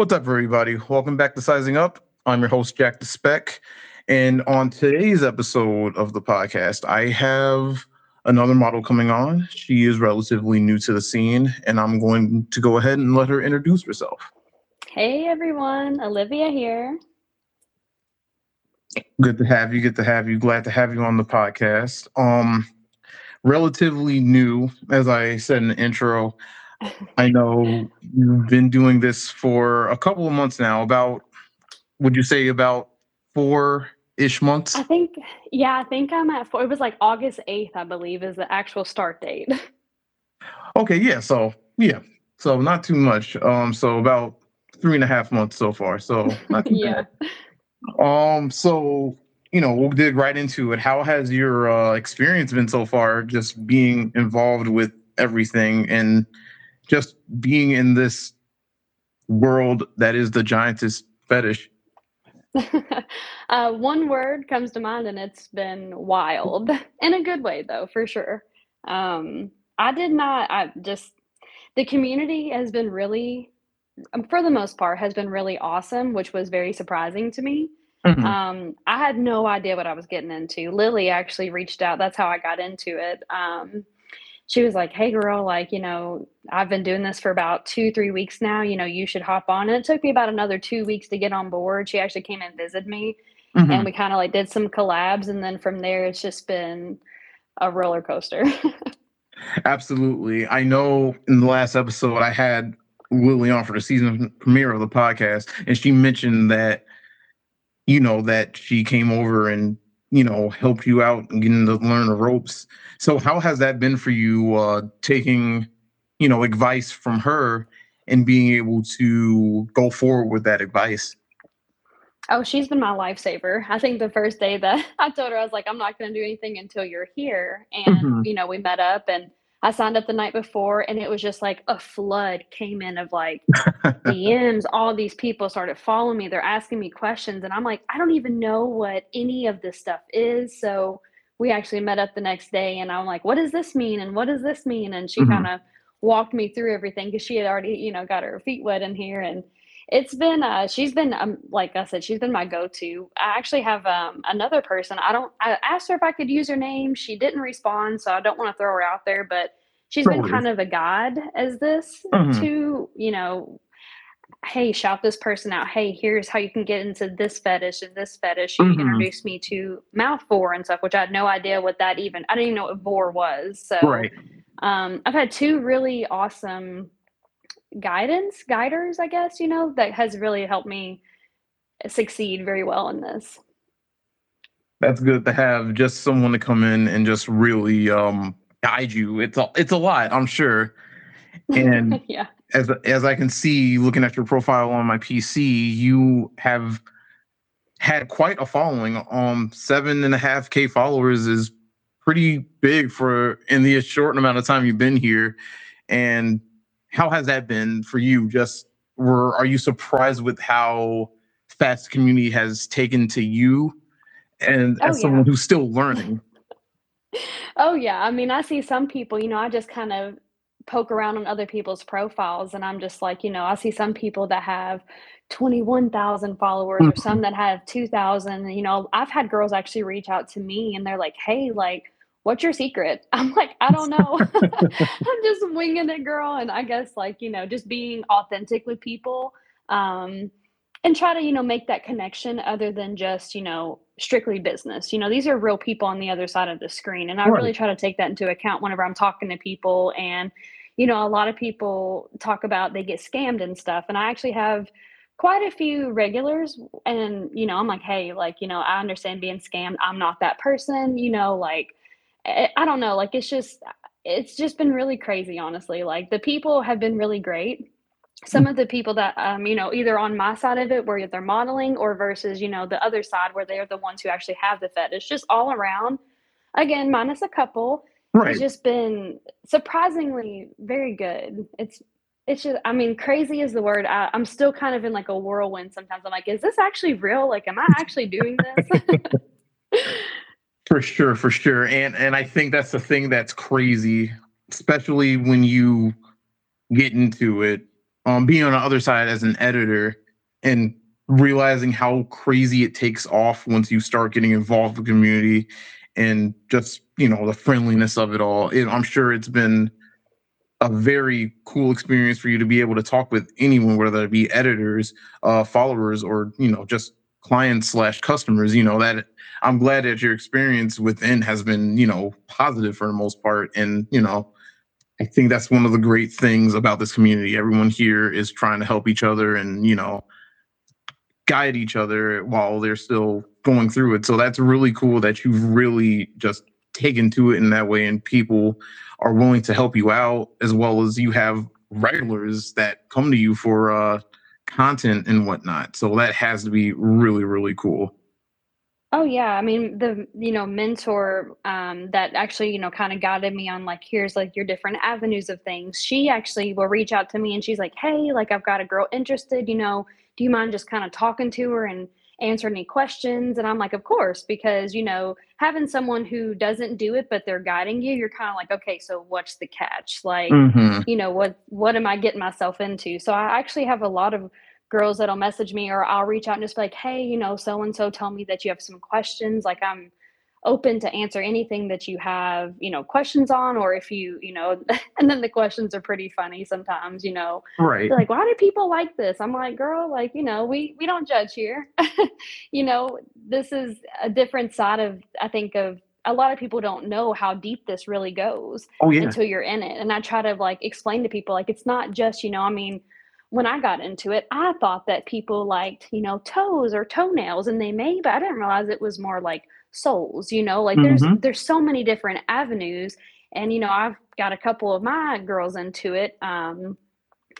What's up, everybody? Welcome back to Sizing Up. I'm your host, Jack the Spec. And on today's episode of the podcast, I have another model coming on. She is relatively new to the scene, and I'm going to go ahead and let her introduce herself. Hey everyone, Olivia here. Good to have you. Good to have you. Glad to have you on the podcast. Um, relatively new, as I said in the intro. I know you've been doing this for a couple of months now. About, would you say, about four ish months? I think, yeah, I think I'm at four. It was like August 8th, I believe, is the actual start date. Okay, yeah. So yeah, so not too much. Um, so about three and a half months so far. So not too yeah. bad. Um, so you know, we'll dig right into it. How has your uh, experience been so far? Just being involved with everything and just being in this world that is the giantess fetish. uh, one word comes to mind, and it's been wild in a good way, though, for sure. Um, I did not, I just, the community has been really, um, for the most part, has been really awesome, which was very surprising to me. Mhm. Um, I had no idea what I was getting into. Lily actually reached out. That's how I got into it. Um, she was like, Hey girl, like, you know, I've been doing this for about two, three weeks now. You know, you should hop on. And it took me about another two weeks to get on board. She actually came and visited me Mhm. and we kind of like did some collabs. And then from there, it's just been a roller coaster. Absolutely. I know in the last episode I had Lily on for the season premiere of the podcast, and she mentioned that, you know, that she came over and, you know, helped you out and getting to learn the ropes. So how has that been for you uh taking, you know, advice from her and being able to go forward with that advice? Oh, she's been my lifesaver. I think the first day that I told her, I was like, I'm not going to do anything until you're here. And, Mhm. you know, we met up and I signed up the night before, and it was just like a flood came in of like DMs. All these people started following me. They're asking me questions. And I'm like, I don't even know what any of this stuff is. So we actually met up the next day, and I'm like, what does this mean? And what does this mean? And she Mhm. kind of walked me through everything because she had already, you know, got her feet wet in here. And it's been uh she's been um like I said, she's been my go-to. I actually have um another person. I don't I asked her if I could use her name. She didn't respond, so I don't want to throw her out there, but she's No been worries. kind of a guide as this Mhm. to, you know, hey, shout this person out. Hey, here's how you can get into this fetish and this fetish. She Mhm. introduced me to mouth vore and stuff, which I had no idea what that even I didn't even know what vore was. So Right. um, I've had two really awesome guidance guiders, I guess, you know, that has really helped me succeed very well in this. That's good to have just someone to come in and just really um guide you. It's a it's a lot, I'm sure. And yeah. as as I can see looking at your profile on my PC, you have had quite a following. Um, seven and a half k followers is pretty big for in the short amount of time you've been here. And how has that been for you? Just were are you surprised with how fast the community has taken to you? And Oh, as yeah. someone who's still learning, Oh, yeah. I mean, I see some people, you know, I just kind of poke around on other people's profiles and I'm just like, you know, I see some people that have 21,000 followers or mm-hmm. some that have 2,000. You know, I've had girls actually reach out to me and they're like, hey, like, what's your secret? I'm like, I don't know. I'm just winging it, girl. And I guess, like, you know, just being authentic with people. Um, and try to you know make that connection other than just you know strictly business you know these are real people on the other side of the screen and i really try to take that into account whenever i'm talking to people and you know a lot of people talk about they get scammed and stuff and i actually have quite a few regulars and you know i'm like hey like you know i understand being scammed i'm not that person you know like i, don't know like it's just it's just been really crazy honestly like the people have been really great. Some of the people that um, you know either on my side of it where they're modeling or versus you know the other side where they're the ones who actually have the fetish it's just all around. Again minus a couple right? it's just been surprisingly very good. It's it's just i mean crazy is the word. I, i'm still kind of in like a whirlwind sometimes. I'm like is this actually real? Like am i actually doing this For sure, for sure. And and I think that's the thing that's crazy, especially when you get into it. um, being on the other side as an editor and realizing how crazy it takes off once you start getting involved with the community and just you know the friendliness of it all. It, I'm sure it's been a very cool experience for you to be able to talk with anyone, whether it be editors, uh, followers, or you know just clients slash customers. You know that I'm glad that your experience within has been you know positive for the most part, and you know I think that's one of the great things about this community. Everyone here is trying to help each other and you know guide each other while they're still going through it. So that's really cool that you've really just taken to it in that way and people are willing to help you out as well as you have regulars that come to you for uh content and whatnot. So that has to be really, really cool. Oh yeah, I mean the you know mentor um, that actually you know kind of guided me on like here's like your different avenues of things. She actually will reach out to me and she's like, hey, like I've got a girl interested. You know, do you mind just kind of talking to her and answer any questions? And I'm like, of course, because you know having someone who doesn't do it but they're guiding you, you're kind of like, okay, so what's the catch? Like, hmm you know what what am I getting myself into? So I actually have a lot of girls that'll message me or I'll reach out and just be like, "Hey, you know, so and so tell me that you have some questions. Like I'm open to answer anything that you have, you know, questions on or if you, you know, and then the questions are pretty funny sometimes, you know. Right. They're like, "Why do people like this?" I'm like, "Girl, like, you know, we we don't judge here." you know, this is a different side of I think of a lot of people don't know how deep this really goes Oh yeah. until you're in it. And I try to like explain to people like it's not just, you know, I mean, when I got into it, I thought that people liked, you know, toes or toenails and they may, but I didn't realize it was more like soles, you know, like there's hmm there's so many different avenues. And, you know, I've got a couple of my girls into it. Um,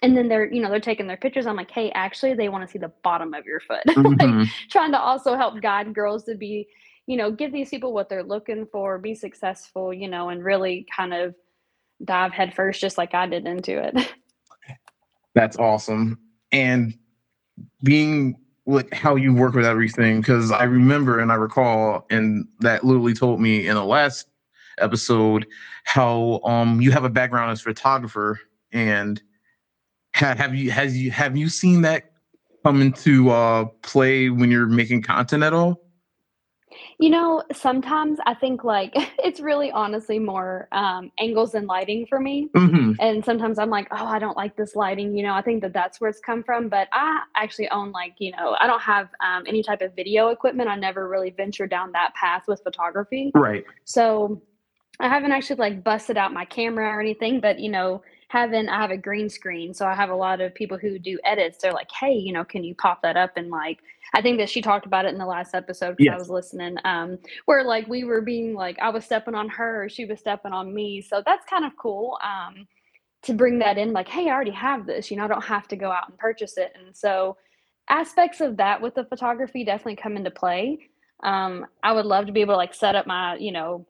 and then they're, you know, they're taking their pictures. I'm like, hey, actually, they want to see the bottom of your foot. like hmm trying to also help guide girls to be, you know, give these people what they're looking for, be successful, you know, and really kind of dive headfirst just like I did into it. That's awesome. And being with how you work with everything, because I remember and I recall, and that literally told me in the last episode how um you have a background as photographer and ha- have you has you have you seen that come into uh play when you're making content at all? You know, sometimes I think like it's really honestly more um, angles and lighting for me. hmm And sometimes I'm like, oh, I don't like this lighting. You know, I think that that's where it's come from. But I actually own like, you know, I don't have um, any type of video equipment. I never really ventured down that path with photography. Right. So I haven't actually like busted out my camera or anything, but you know, having I have a green screen, so I have a lot of people who do edits. They're like, "Hey, you know, can you pop that up?" And like, I think that she talked about it in the last episode because I was listening. Um, where like we were being like, I was stepping on her, she was stepping on me. So that's kind of cool. Um, to bring that in, like, hey, I already have this. You know, I don't have to go out and purchase it. And so aspects of that with the photography definitely come into play. Um, I would love to be able to like set up my, you know,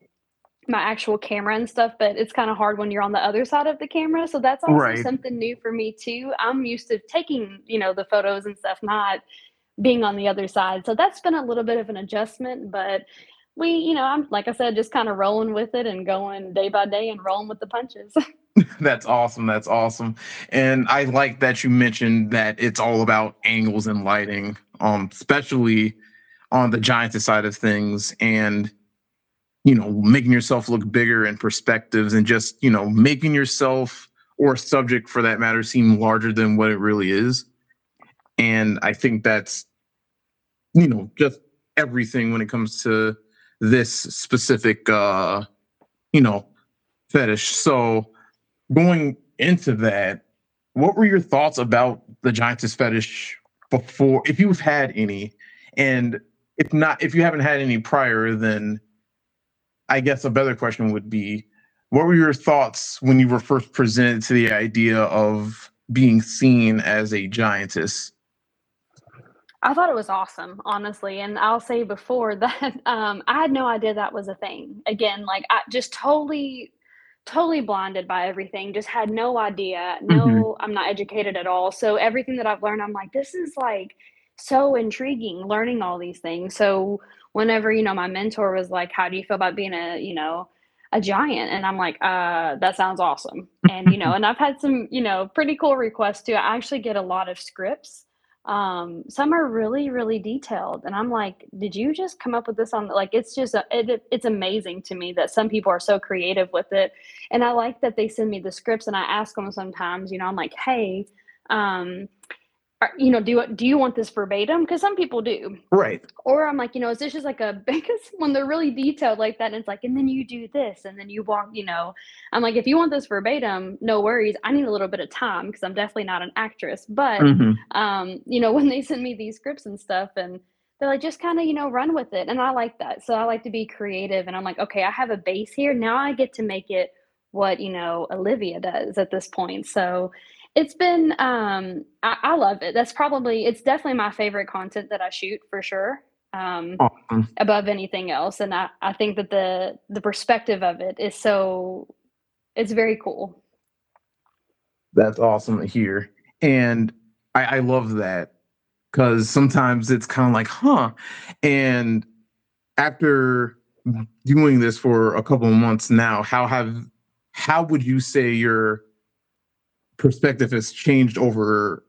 my actual camera and stuff, but it's kind of hard when you're on the other side of the camera. So that's also Right. something new for me too. I'm used to taking, you know, the photos and stuff, not being on the other side. So that's been a little bit of an adjustment, but we, you know, I'm like I said, just kind of rolling with it and going day by day and rolling with the punches. That's awesome. That's awesome. And I like that you mentioned that it's all about angles and lighting, um, especially on the Giants side of things, and you know, making yourself look bigger in perspectives and just, you know, making yourself or subject for that matter seem larger than what it really is. And I think that's, you know, just everything when it comes to this specific uh, you know, fetish. So going into that, what were your thoughts about the giantess fetish before, if you've had any? And if not, if you haven't had any prior, then I guess a better question would be, what were your thoughts when you were first presented to the idea of being seen as a giantess? I thought it was awesome, honestly. And I'll say before that um, I had no idea that was a thing. Again, like I just totally, totally blinded by everything. Just had no idea. hmm No, I'm not educated at all. So everything that I've learned, I'm like, this is like so intriguing, learning all these things. So whenever you know my mentor was like, "How do you feel about being a you know a giant? And i'm like uh that sounds awesome. And you know and i've had some you know pretty cool requests too. I actually get a lot of scripts. Um some are really really detailed and i'm like did you just come up with this on like it's just a, it, it's amazing to me that some people are so creative with it. And i like that they send me the scripts and i ask them sometimes you know i'm like hey um you know, do you do you want this verbatim? Because some people do. Right. Or I'm like, you know, is this just like a because when they're really detailed like that, and it's like, and then you do this, and then you walk, you know, I'm like, if you want this verbatim, no worries. I need a little bit of time because I'm definitely not an actress. But Mhm. um, you know, when they send me these scripts and stuff, and they're like, just kind of, you know, run with it, and I like that. So I like to be creative, and I'm like, okay, I have a base here. Now I get to make it what you know Olivia does at this point. So it's been um I, I love it. That's probably it's definitely my favorite content that I shoot for sure. Um Awesome. above anything else. And I, I think that the the perspective of it is so it's very cool. That's awesome to hear. And I, I love that because sometimes it's kind of like, huh. And after doing this for a couple of months now, how have how would you say your perspective has changed over,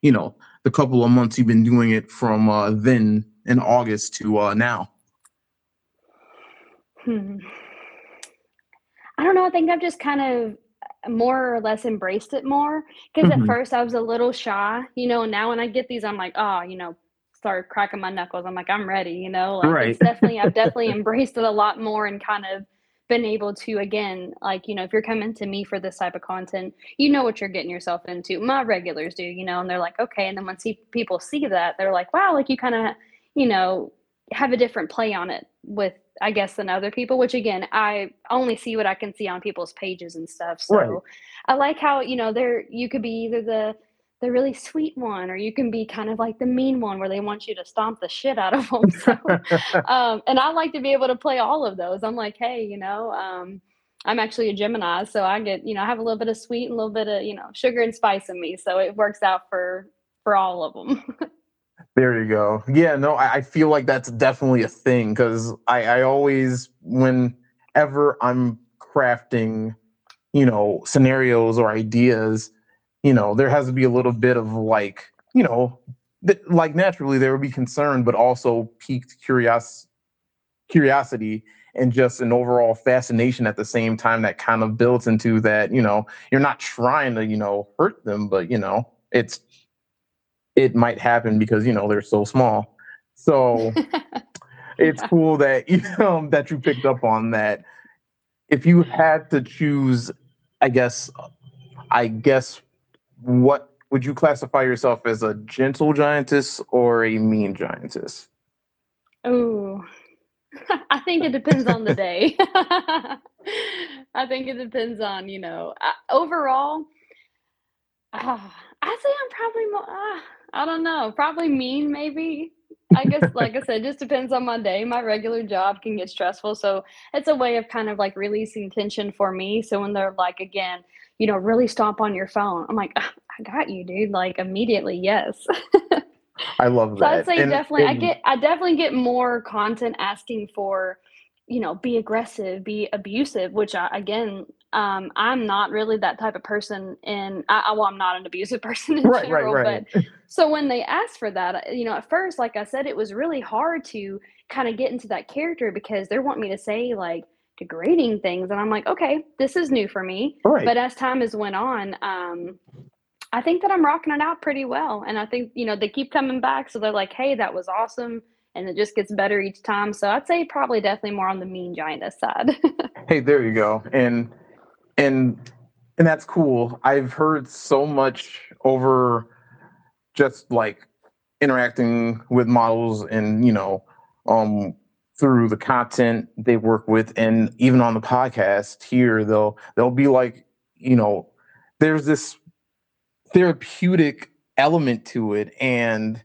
you know, the couple of months you've been doing it from uh, then in August to uh, now? Hmm. I don't know. I think I've just kind of more or less embraced it more because at Mhm. first I was a little shy, you know. Now when I get these, I'm like, oh, you know, start cracking my knuckles. I'm like, I'm ready, you know. Like Right. it's definitely I've definitely embraced it a lot more and kind of been able to again, like you know, if you're coming to me for this type of content, you know what you're getting yourself into. My regulars do, you know, and they're like, okay. And then once people see that, they're like, wow, like you kind of, you know, have a different play on it with I guess than other people, which again, I only see what I can see on people's pages and stuff. Right. So I like how, you know, there you could be either the the really sweet one or you can be kind of like the mean one where they want you to stomp the shit out of them. So um and I like to be able to play all of those. I'm like, hey, you know, um I'm actually a Gemini, so I get, you know, I have a little bit of sweet and a little bit of, you know, sugar and spice in me. So it works out for for all of them. There you go. Yeah, no, I, I feel like that's definitely a thing because I, I always, whenever I'm crafting, you know, scenarios or ideas, you know, there has to be a little bit of like, you know, th- like naturally there would be concern, but also piqued curios- curiosity and just an overall fascination at the same time that kind of builds into that, you know, you're not trying to, you know, hurt them, but you know, it's it might happen because you know they're so small. So it's Yeah. cool that you know that you picked up on that. If you had to choose, I guess, I guess, what would you classify yourself as a gentle giantess or a mean giantess? Oh, I think it depends on the day. I think it depends on, you know, uh, overall, ah, I say I'm probably more, ah, I don't know, probably mean maybe. I guess, like I said, just depends on my day. My regular job can get stressful. So it's a way of kind of like releasing tension for me. So when they're like, again, you know, really stomp on your phone, I'm like, "Ah, I got you, dude. Like immediately, yes. I love that. So I'd say And, definitely I get I definitely get more content asking for, you know, be aggressive, be abusive, which I, again, um, I'm not really that type of person and I, I well, I'm not an abusive person in right, right, general, right. but so when they asked for that, you know, at first, like I said, it was really hard to kind of get into that character because they're wanting me to say like degrading things. And I'm like, okay, this is new for me. Right. But as time has went on, um, I think that I'm rocking it out pretty well. And I think, you know, they keep coming back. So they're like, hey, that was awesome. And it just gets better each time. So I'd say probably definitely more on the mean giantess side. Hey, there you go. And and and that's cool. I've heard so much over just like interacting with models and you know um through the content they work with and even on the podcast here they'll they'll be like you know there's this therapeutic element to it and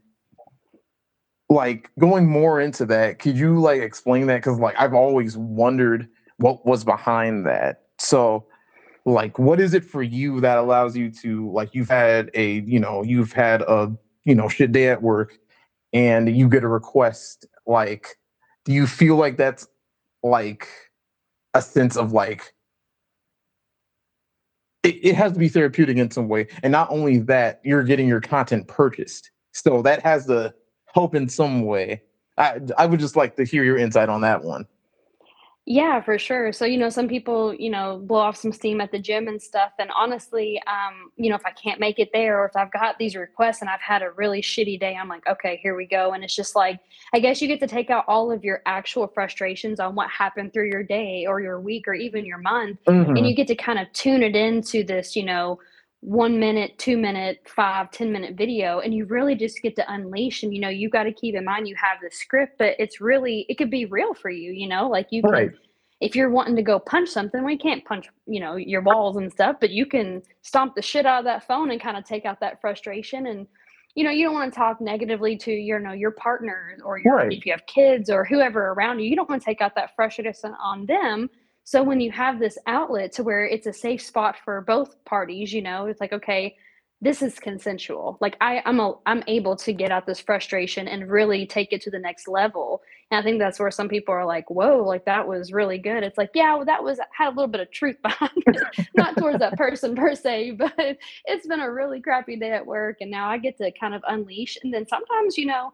like going more into that could you like explain that? Because like i've always wondered what was behind that. So like what is it for you that allows you to like you've had a you know you've had a you know shit day at work and you get a request like do you feel like that's like a sense of like it, it has to be therapeutic in some way. And not only that, you're getting your content purchased. So that has to help in some way. I I would just like to hear your insight on that one. Yeah, for sure. So, you know, some people, you know, blow off some steam at the gym and stuff. And honestly, um, you know, if I can't make it there or if I've got these requests and I've had a really shitty day, I'm like, okay, here we go. And it's just like, I guess you get to take out all of your actual frustrations on what happened through your day or your week or even your month. And hmm you get to kind of tune it into this, you know, one minute, two minute, five, ten minute video. And you really just get to unleash. And, you know, you got to keep in mind you have the script, but it's really, it could be real for you, you know, like you Right. can if you're wanting to go punch something, we can't punch, you know, your walls and stuff, but you can stomp the shit out of that phone and kind of take out that frustration. And, you know, you don't want to talk negatively to your, you know, your partner or your, Right. if you have kids or whoever around you, you don't want to take out that frustration on them. So when you have this outlet to where it's a safe spot for both parties, you know, it's like, okay, this is consensual. Like I, I'm a, I'm able to get out this frustration and really take it to the next level and I think that's where some people are like, "Whoa, like that was really good." It's like, yeah, well, that was had a little bit of truth behind it, not towards that person per se, but it's been a really crappy day at work, and now I get to kind of unleash. And then sometimes, you know,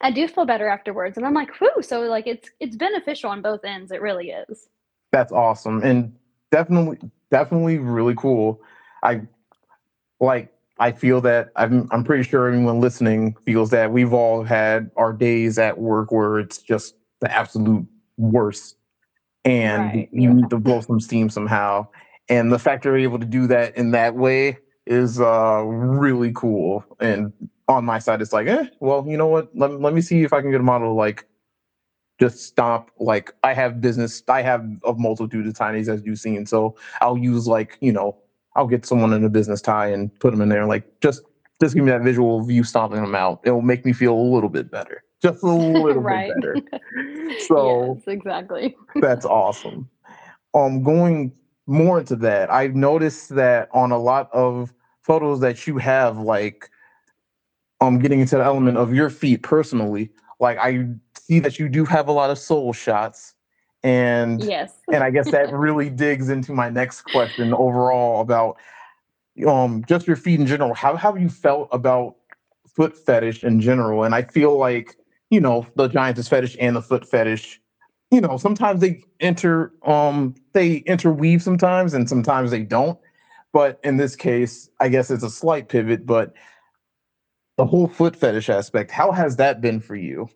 I do feel better afterwards, and I'm like, "Whew!" So like, it's it's beneficial on both ends. It really is. That's awesome. And definitely definitely really cool. I like I feel that I'm I'm pretty sure everyone listening feels that we've all had our days at work where it's just the absolute worst and Right. you need to blow some steam somehow. And the fact you're able to do that in that way is uh really cool. And on my side it's like, eh, well, you know what? Let, let me see if I can get a model like just stop like I have business I have a multitude of tinies as you've seen. So I'll use like, you know, I'll get someone in a business tie and put them in there like just just give me that visual of you stomping them out. It'll make me feel a little bit better. Just a little bit better. So yes, exactly. that's awesome. Um going more into that, I've noticed that on a lot of photos that you have like um getting into the element of your feet personally, like I see that you do have a lot of sole shots and Yes. and I guess that really digs into my next question overall about um just your feet in general. How have you felt about foot fetish in general? And I feel like, you know, the giantess fetish and the foot fetish, you know, sometimes they enter um they interweave sometimes and sometimes they don't. But in this case, I guess it's a slight pivot, but the whole foot fetish aspect, how has that been for you?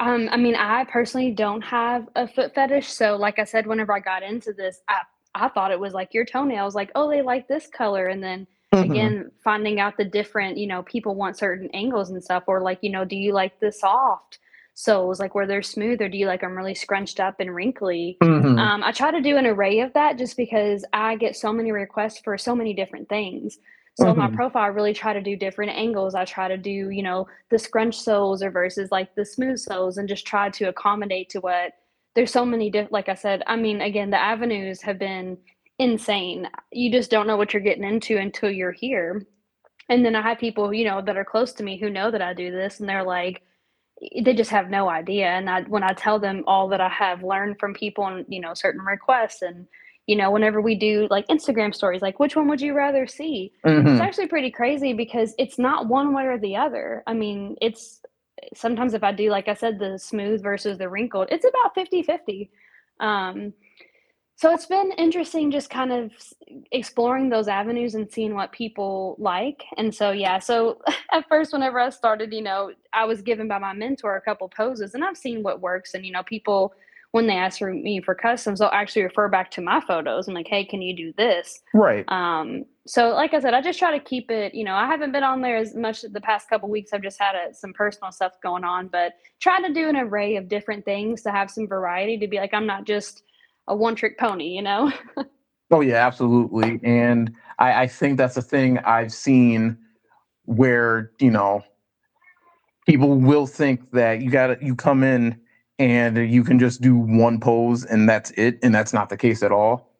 Um, I mean, I personally don't have a foot fetish, so like I said, whenever I got into this, I I thought it was like your toenails, like, oh, they like this color, and then Mhm. again, finding out the different, you know, people want certain angles and stuff, or like, you know, do you like the soft soles, like where they're smooth, or do you like them really scrunched up and wrinkly? Mhm. Um, I try to do an array of that just because I get so many requests for so many different things. So on my mm-hmm. profile, I really try to do different angles. I try to do, you know, the scrunch soles or versus like the smooth soles and just try to accommodate to what there's so many different, like I said, I mean, again, the avenues have been insane. You just don't know what you're getting into until you're here. And then I have people, you know, that are close to me who know that I do this and they're like, eh, they just have no idea. And I, when I tell them all that I have learned from people and, you know, certain requests and, you know, whenever we do like Instagram stories, like which one would you rather see? It's Mhm. actually pretty crazy because it's not one way or the other. I mean, it's sometimes if I do, like I said, the smooth versus the wrinkled, it's about fifty-fifty. Um, so it's been interesting just kind of exploring those avenues and seeing what people like. And so, yeah, so at first, whenever I started, you know, I was given by my mentor a couple poses and I've seen what works. And, you know, people, when they ask for me for customs, they'll actually refer back to my photos and like, hey, can you do this? Right. Um, so like I said, I just try to keep it, you know, I haven't been on there as much the past couple weeks. I've just had uh some personal stuff going on, but try to do an array of different things to have some variety to be like, I'm not just a one trick pony, you know? Oh yeah, absolutely. And I, I think that's a thing I've seen where, you know, people will think that you gotta you come in and you can just do one pose and that's it. And that's not the case at all.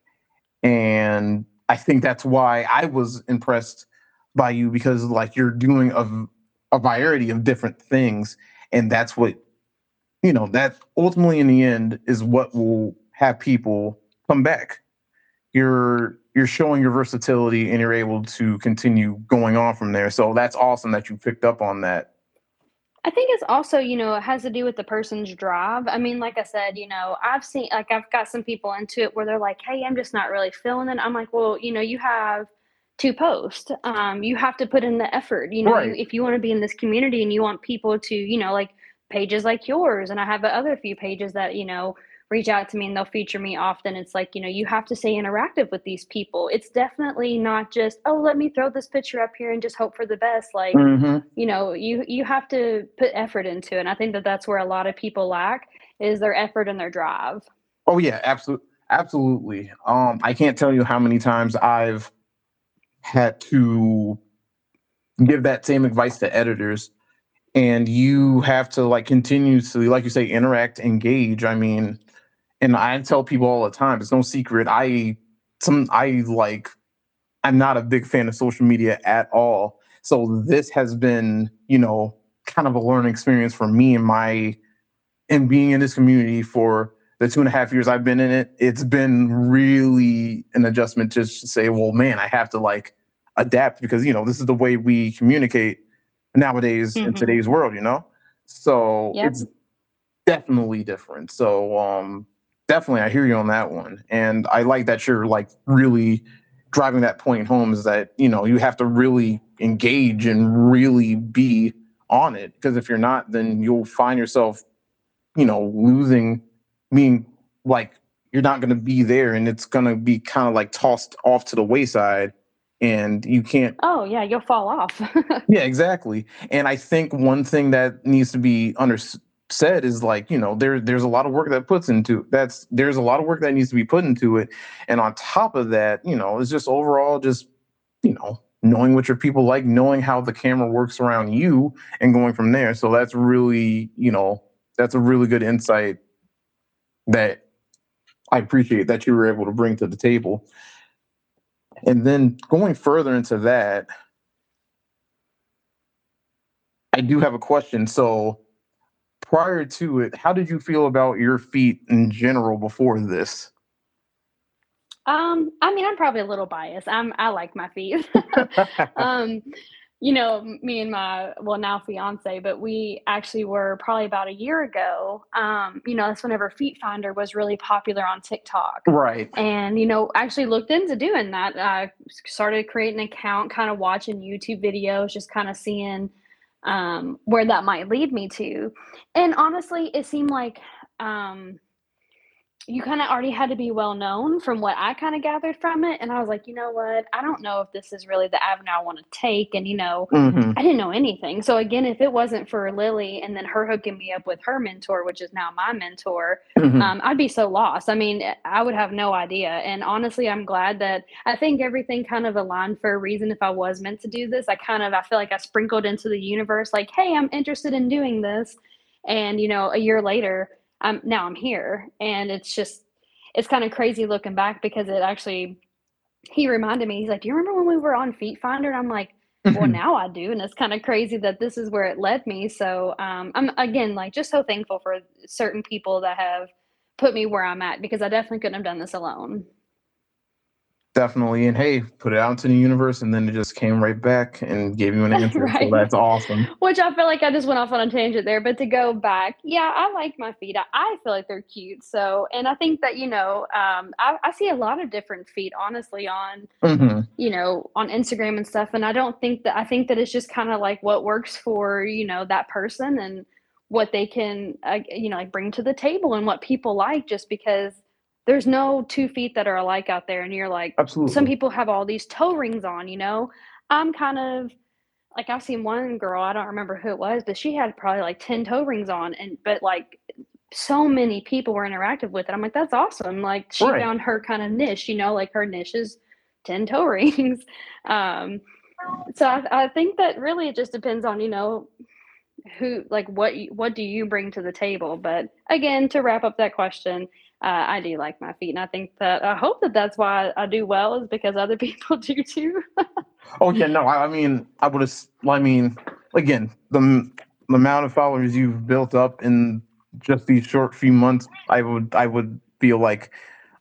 And I think that's why I was impressed by you because like you're doing a, a variety of different things. And that's what, you know, that ultimately in the end is what will have people come back. You're you're showing your versatility and you're able to continue going on from there. So that's awesome that you picked up on that. I think it's also, you know, it has to do with the person's drive. I mean, like I said, you know, I've seen like I've got some people into it where they're like, "Hey, I'm just not really feeling it." I'm like, "Well, you know, you have to post. Um, you have to put in the effort. You know, Right. if you want to be in this community and you want people to, you know, like pages like yours, and I have other few pages that you know reach out to me and they'll feature me often. It's like, you know, you have to stay interactive with these people. It's definitely not just, oh, let me throw this picture up here and just hope for the best. Like, hmm you know, you you have to put effort into it. And I think that that's where a lot of people lack is their effort and their drive. Oh yeah, absolutely, absolutely. Um, I can't tell you how many times I've had to give that same advice to editors, and you have to like continuously, like you say, interact, engage. I mean, and I tell people all the time, it's no secret. I some I like I'm not a big fan of social media at all. So this has been, you know, kind of a learning experience for me and my and being in this community for the two and a half years I've been in it, it's been really an adjustment just to say, well, man, I have to like adapt because you know this is the way we communicate nowadays in Mhm. today's world, you know. So Yep. it's definitely different. So um definitely I hear you on that one. And I like that you're like really driving that point home is that, you know, you have to really engage and really be on it. Because if you're not, then you'll find yourself, you know, losing meaning like you're not gonna be there and it's gonna be kind of like tossed off to the wayside and you can't Oh yeah, you'll fall off. yeah, exactly. And I think one thing that needs to be under said is like, you know, there there's a lot of work that puts into that's there's a lot of work that needs to be put into it. And on top of that, you know, it's just overall just, you know, knowing what your people like, knowing how the camera works around you and going from there. So that's really, you know, that's a really good insight that I appreciate that you were able to bring to the table. And then going further into that, I do have a question. So prior to it, how did you feel about your feet in general before this? um, I mean, I'm probably a little biased. I'm I like my feet. um, you know, me and my well now fiance, but we actually were probably about a year ago. Um, you know, that's whenever Feet Finder was really popular on TikTok. right. And, you know, actually looked into doing that. I started creating an account, kind of watching YouTube videos, just kind of seeing um, where that might lead me to. And honestly, it seemed like um, you kind of already had to be well known from what I kind of gathered from it. And I was like, you know what? I don't know if this is really the avenue I want to take. And, you know, hmm I didn't know anything. So again, if it wasn't for Lily and then her hooking me up with her mentor, which is now my mentor, hmm um, I'd be so lost. I mean, eh, I would have no idea. And honestly, I'm glad that I think everything kind of aligned for a reason. If I was meant to do this, I kind of I feel like I sprinkled into the universe, like, hey, I'm interested in doing this. And you know, a year later, I'm now I'm here, and it's just it's kind of crazy looking back because it actually he reminded me. He's like, "Do you remember when we were on Feet Finder?" And I'm like, "Well, now I do." And it's kind of crazy that this is where it led me. So um, I'm again like just so thankful for certain people that have put me where I'm at because I definitely couldn't have done this alone. Definitely. And hey, put it out into the universe and then it just came right back and gave you an answer. So right. that's awesome. Which I feel like I just went off on a tangent there, but to go back, yeah, I like my feet. I, I feel like they're cute. So, and I think that, you know, um, I, I see a lot of different feet, honestly, on, hmm you know, on Instagram and stuff. And I don't think that, I think that it's just kind of like what works for, you know, that person and what they can, uh, you know, like bring to the table and what people like just because there's no two feet that are alike out there. And you're like, absolutely some people have all these toe rings on, you know. I'm kind of like I've seen one girl, I don't remember who it was, but she had probably like 10 toe rings on and but like so many people were interactive with it. I'm like, that's awesome. Like she Right. found her kind of niche, you know, like her niche is 10 toe rings. Um so I, I think that really it just depends on, you know, who like what you, what do you bring to the table but again to wrap up that question uh, i do like my feet and i think that i hope that that's why i do well is because other people do too Oh yeah, no, I, I mean, I would have. I mean, again, the, the amount of followers you've built up in just these short few months, I would, I would feel like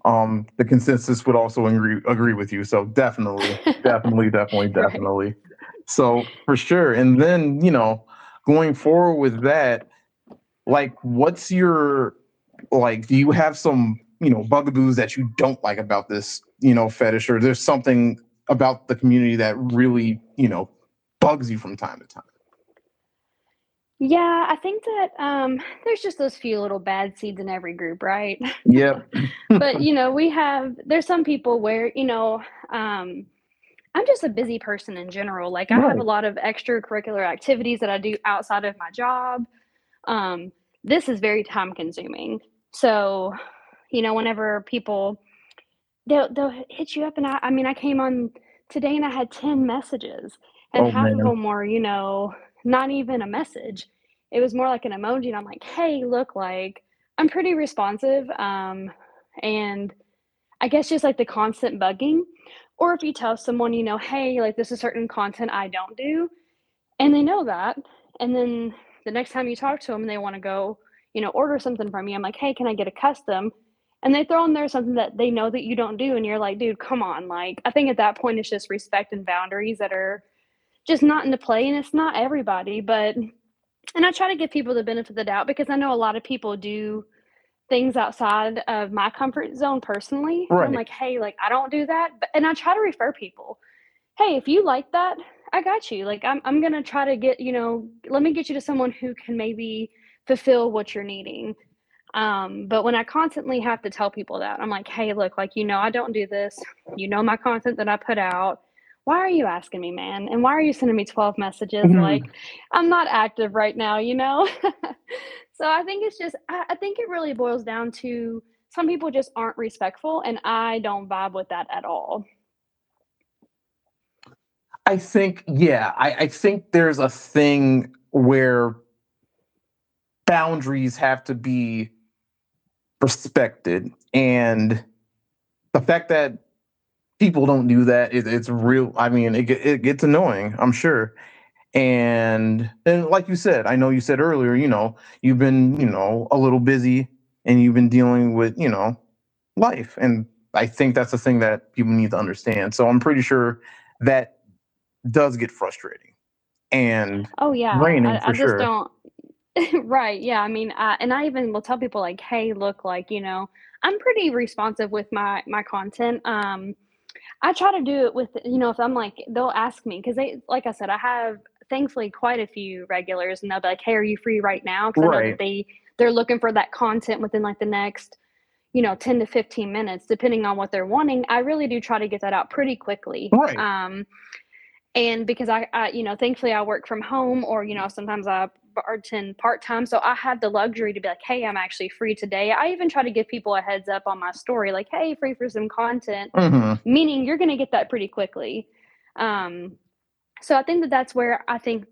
um the consensus would also agree agree with you. So definitely, definitely, definitely, Right. definitely. So for sure. And then, you know, going forward with that, like what's your like do you have some, you know, bugaboos that you don't like about this, you know, fetish or there's something about the community that really, you know, bugs you from time to time? Yeah, I think that um, there's just those few little bad seeds in every group, right? yeah but you know, we have there's some people where you know um, I'm just a busy person in general. Like I have a lot of extracurricular activities that I do outside of my job. Um, this is very time consuming. So, you know, whenever people they'll they'll hit you up and I I mean I came on today and I had 10 messages and Oh half of them were, you know, not even a message. It was more like an emoji and I'm like, "Hey, look like I'm pretty responsive." Um, and I guess just like the constant bugging or if you tell someone, you know, "Hey, like this is certain content I don't do," and they know that, and then the next time you talk to them and they wanna go, you know, order something from you, I'm like, "Hey, can I get a custom?" And they throw in there something that they know that you don't do, and you're like, "Dude, come on." Like, I think at that point, it's just respect and boundaries that are just not into play, and it's not everybody, but and I try to give people the benefit of the doubt because I know a lot of people do things outside of my comfort zone personally, and I'm like, "Hey, like, I don't do that," but and I try to refer people. "Hey, if you like that, I got you." Like, I'm I'm gonna try to get you know, let me get you to someone who can maybe fulfill what you're needing. Um, but when I constantly have to tell people that, I'm like, "Hey, look, like, you know I don't do this. You know my content that I put out. Why are you asking me, man? And why are you sending me 12 messages? Like, Mhm. I'm not active right now, you know?" So I think it's just I I think it really boils down to some people just aren't respectful, and I don't vibe with that at all. I think, yeah, I, I think there's a thing where boundaries have to be respected. And the fact that people don't do that, it, it's real. I mean, it, it gets annoying, I'm sure. And and like you said, I know you said earlier, you know, you've been, you know, a little busy and you've been dealing with, you know, life. And I think that's the thing that people need to understand. So I'm pretty sure that does get frustrating and Oh, yeah, draining I for I just sure. don't Right, yeah, I mean, I and I even will tell people like, "Hey, look, like, you know, I'm pretty responsive with my my content." Um, I try to do it with you know, if I'm like they'll ask me because they like I said, I have thankfully quite a few regulars, and they'll be like, "Hey, are you free right now?" Because I know that Right. they they're looking for that content within like the next, you know, 10 to 15 minutes, depending on what they're wanting. I really do try to get that out pretty quickly. Right. Um, and because I, I you know thankfully i work from home or you know sometimes i bartend part-time so i have the luxury to be like hey i'm actually free today. I even try to give people a heads up on my story like hey free for some content. Hmm meaning you're going to get that pretty quickly. Um, so i think that that's where i think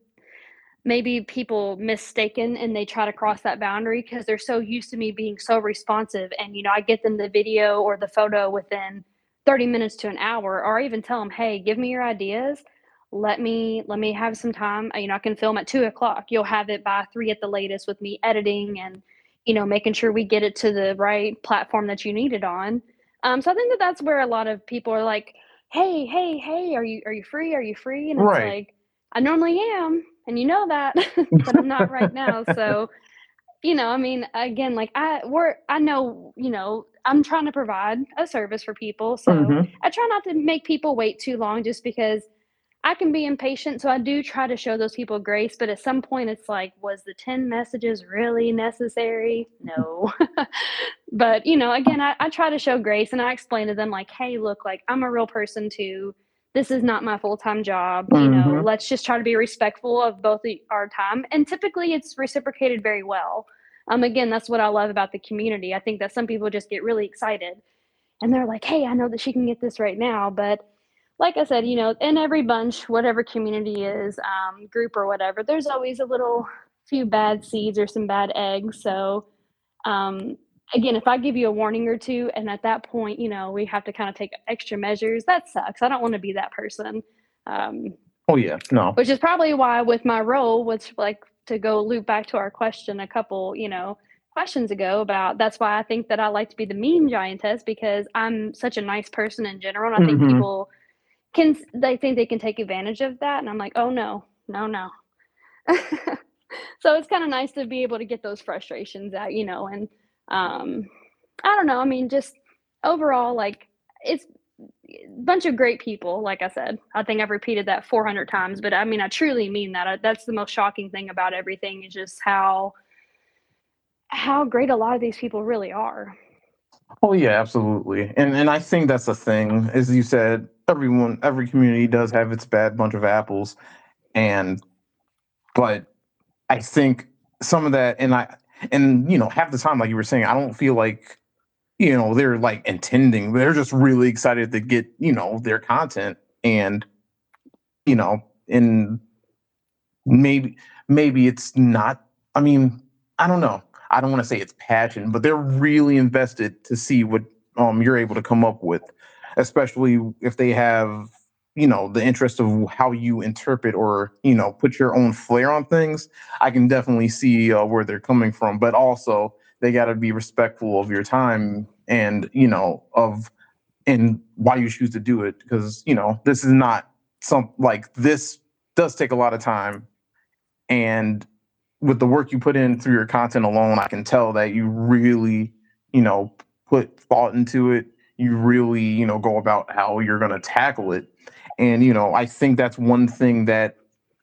maybe people mistaken and they try to cross that boundary because they're so used to me being so responsive and you know i get them the video or the photo within 30 minutes to an hour or I even tell them hey give me your ideas let me let me have some time you know i can film at two o'clock you'll have it by three at the latest with me editing and you know making sure we get it to the right platform that you need it on um, so i think that that's where a lot of people are like hey hey hey are you are you free are you free and it's Right. like I normally am, and you know that, but I'm not right now. So, you know, I mean, again, like I we're I know, you know, I'm trying to provide a service for people. So hmm I try not to make people wait too long just because I can be impatient. So I do try to show those people grace. But at some point it's like, was the 10 messages really necessary? No. but you know, again, I, I try to show grace and I explain to them like, hey, look, like I'm a real person too this is not my full-time job you know hmm let's just try to be respectful of both the, our time and typically it's reciprocated very well um again that's what i love about the community i think that some people just get really excited and they're like hey i know that she can get this right now but like i said you know in every bunch whatever community is um, group or whatever there's always a little few bad seeds or some bad eggs so um, again, if I give you a warning or 2 and at that point, you know, we have to kinda take extra measures, that sucks. I don't wanna be that person. Um, Oh yeah. No. which is probably why with my role, which like to go loop back to our question a couple, you know, questions ago about that's why I think that I like to be the mean giantess because I'm such a nice person in general, and I think Mhm. people can they think they can take advantage of that, and I'm like, "Oh, no. No, no." So, it's kinda nice to be able to get those frustrations out, you know, and, um, I don't know, I mean, just overall, like, it's a bunch of great people, like I said. I think I've repeated that 400 times, but I mean, I truly mean that. Uh, that's the most shocking thing about everything is just how how great a lot of these people really are. Oh, yeah, absolutely, and and I think that's the thing, as you said, everyone every community does have its bad bunch of apples, and but I think some of that and I and, you know, half the time, like you were saying, I don't feel like, you know, they're, like, intending, they're just really excited to get, you know, their content. And, you know, and maybe maybe it's not I mean, I don't know. I don't wanna say it's passion, but they're really invested to see what, um, you're able to come up with, especially if they have, you know, the interest of how you interpret or, you know, put your own flair on things. I can definitely see, uh, where they're coming from, but also they gotta be respectful of your time and, you know, of and why you choose to do it because you know, this is not some like, this does take a lot of time, and with the work you put in through your content alone, I can tell that you really, you know, put thought into it. You really, you know, go about how you're gonna tackle it, and, you know, I think that's one thing that,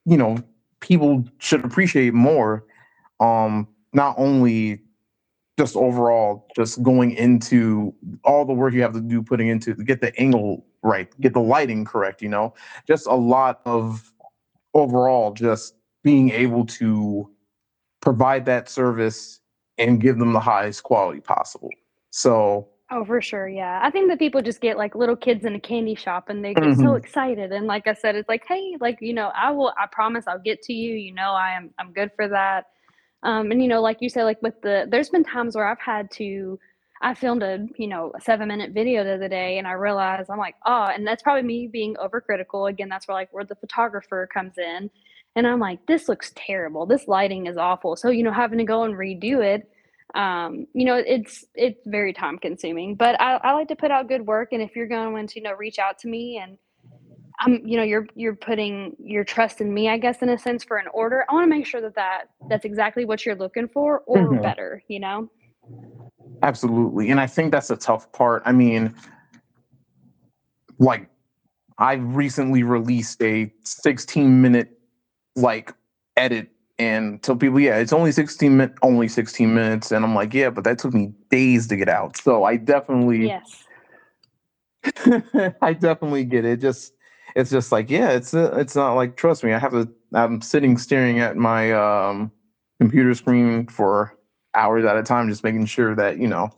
you know, people should appreciate more, um, not only just overall just going into all the work you have to do putting into to get the angle right, get the lighting correct, you know? Just a lot of overall just being able to provide that service and give them the highest quality possible. So Oh, for sure, yeah. I think that people just get like little kids in a candy shop, and they get so Mhm. excited, and like I said, it's like, "Hey," like, you know, "I will I promise I'll get to you, you know, I am I'm good for that." Um, and, you know, like you said, like, with the there's been times where I've had to I filmed a, you know, a seven-minute video the other day, and I realized I'm like, "Oh" and that's probably me being overcritical, again, that's where, like, where the photographer comes in, and I'm like, "This looks terrible, this lighting is awful." So, you know, having to go and redo it, um, you know, it's it's very time consuming, but I I like to put out good work, and if you're going to, you know, reach out to me and, I'm, you know, you're you're putting your trust in me, I guess, in a sense, for an order, I wanna make sure that that that's exactly what you're looking for or Mhm. better, you know? Absolutely, and I think that's a tough part. I mean like, I recently released a sixteen-minute, like, edit and told people, "Yeah, it's only 16 min only 16 minutes," and I'm like, "Yeah, but that took me days to get out." So, I definitely Yes. I definitely get it, just it's just like, yeah, it's, uh, it's not like trust me, I have to I'm sitting staring at my, um, computer screen for hours at a time just making sure that, you know,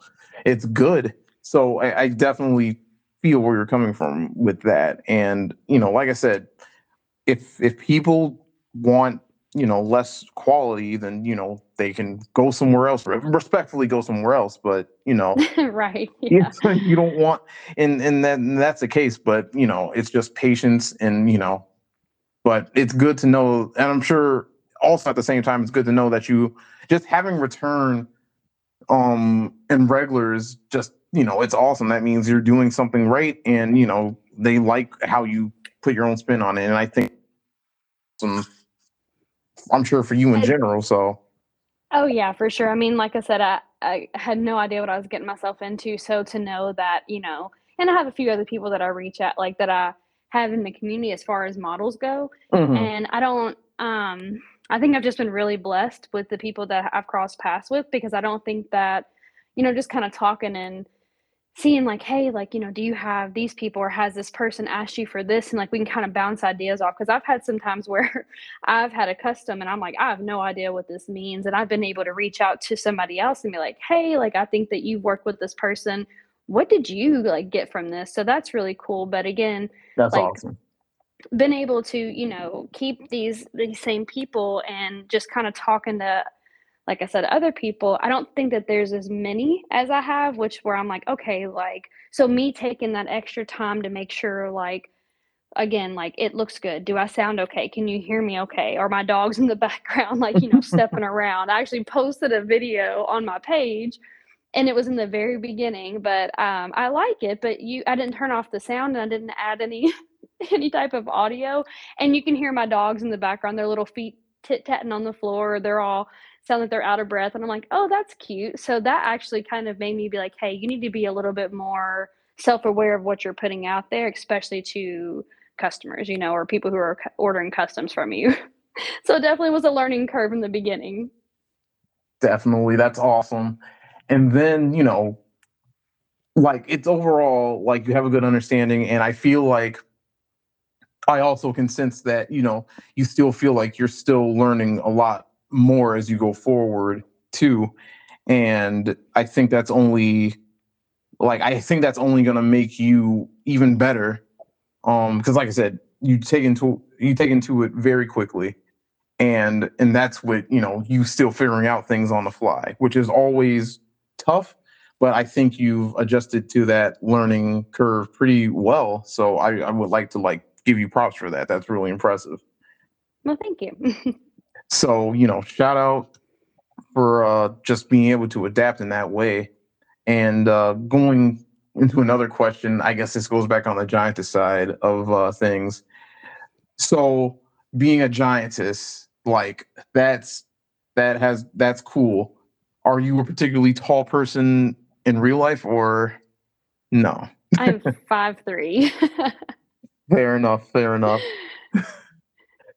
it's good. So, I I definitely feel where you're coming from with that, and, you know, like I said, if if people want, you know, less quality, then, you know, they can go somewhere else, respectfully go somewhere else, but, you know, Right, yeah. you don't want and and then that's the case, but, you know, it's just patience and, you know but it's good to know and I'm sure also at the same time, it's good to know that you just having return, um, and regulars just, you know, it's awesome. That means you're doing something right and, you know, they like how you put your own spin on it, and I think some I'm sure for you in general, so Oh, yeah, for sure. I mean, like I said, I I had no idea what I was getting myself into, so to know that, you know and I have a few other people that I reach out like, that I have in the community as far as models go, Mhm. and I don't, um I think I've just been really blessed with the people that I've crossed paths with because I don't think that you know, just kinda talking and seeing like, "Hey," like, you know, "Do you have these people or has this person asked you for this?" And, like, we can kinda bounce ideas off because I've had some times where I've had a custom and I'm like, "I have no idea what this means," and I've been able to reach out to somebody else and be like, "Hey, like, I think that you've worked with this person. What did you, like, get from this?" So that's really cool, but again, That's like, awesome. been able to, you know, keep these these same people and just kinda talking to, like I said, other people, I don't think that there's as many as I have, which where I'm like, "Okay," like so me taking that extra time to make sure, like again, like, it looks good. Do I sound okay? Can you hear me okay? Are my dogs in the background, like, you know, stepping around? I actually posted a video on my page and it was in the very beginning, but, um, I like it, but you I didn't turn off the sound and I didn't add any any type of audio, and you can hear my dogs in the background, their little feet tit-tatting on the floor, they're all sound like they're out of breath, and I'm like, "Oh, that's cute." So that actually kind of made me be like, "Hey, you need to be a little bit more self-aware of what you're putting out there, especially to customers, you know, or people who are ordering customs from you." So it definitely was a learning curve in the beginning. Definitely, that's awesome. And then, you know like, it's overall, like, you have a good understanding, and I feel like I also can sense that, you know, you still feel like you're still learning a lot more as you go forward too, and I think that's only like, I think that's only gonna make you even better, um because like I said, you take into you take into it very quickly, and and that's what, you know, you still figuring out things on the fly, which is always tough, but I think you've adjusted to that learning curve pretty well, so I I would like to, like, give you props for that, that's really impressive. Well, thank you. So, you know, shout out for, uh, just being able to adapt in that way, and, uh, going into another question, I guess this goes back on the giantess side of, uh, things. So, being a giantess, like, that's that has that's cool. Are you a particularly tall person in real life or no? I'm five three. Fair enough, fair enough.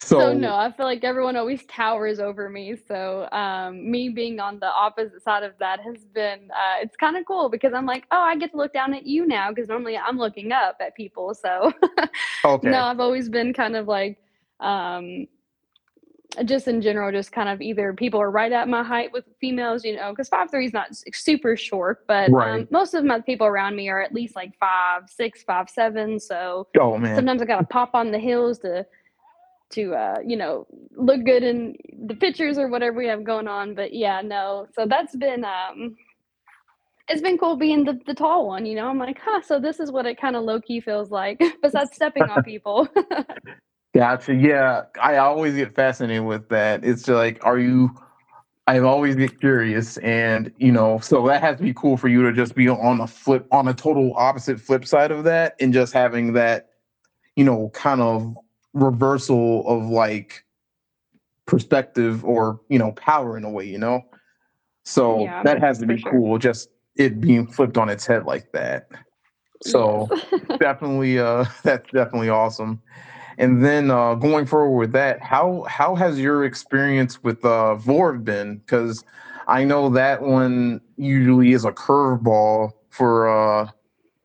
So, So no, I feel like everyone always towers over me, so, um, me being on the opposite side of that has been, uh it's kinda cool because I'm like, "Oh, I get to look down at you now because normally I'm looking up at people, so no, I've always been kind of like, um just in general, just kind of either people are right at my height with females, you know, 'cause 5'3" is not super short, but, um, most of my people around me are at least, like, 5'6", 5'7", so Oh, man. sometimes I gotta pop on the hills to to, uh, you know, look good in the pictures or whatever we have going on, but yeah, no, so that's been, um it's been cool being the the tall one, you know, I'm like, "Huh, so this is what it kinda low-key feels like besides stepping on people." Gotcha, yeah, I always get fascinated with that, it's like, are you I always get curious and, you know, so that has to be cool for you to just be on a flip on a total opposite flip side of that and just having that, you know, kind of reversal of, like, perspective or, you know, power in a way, you know? So, Yeah, that has to be sure. cool, just it being flipped on its head like that. Yes. So, definitely, uh, that's definitely awesome. And then, uh, going forward with that, how how has your experience with, uh, been? Because I know that one usually is a curveball for, uh,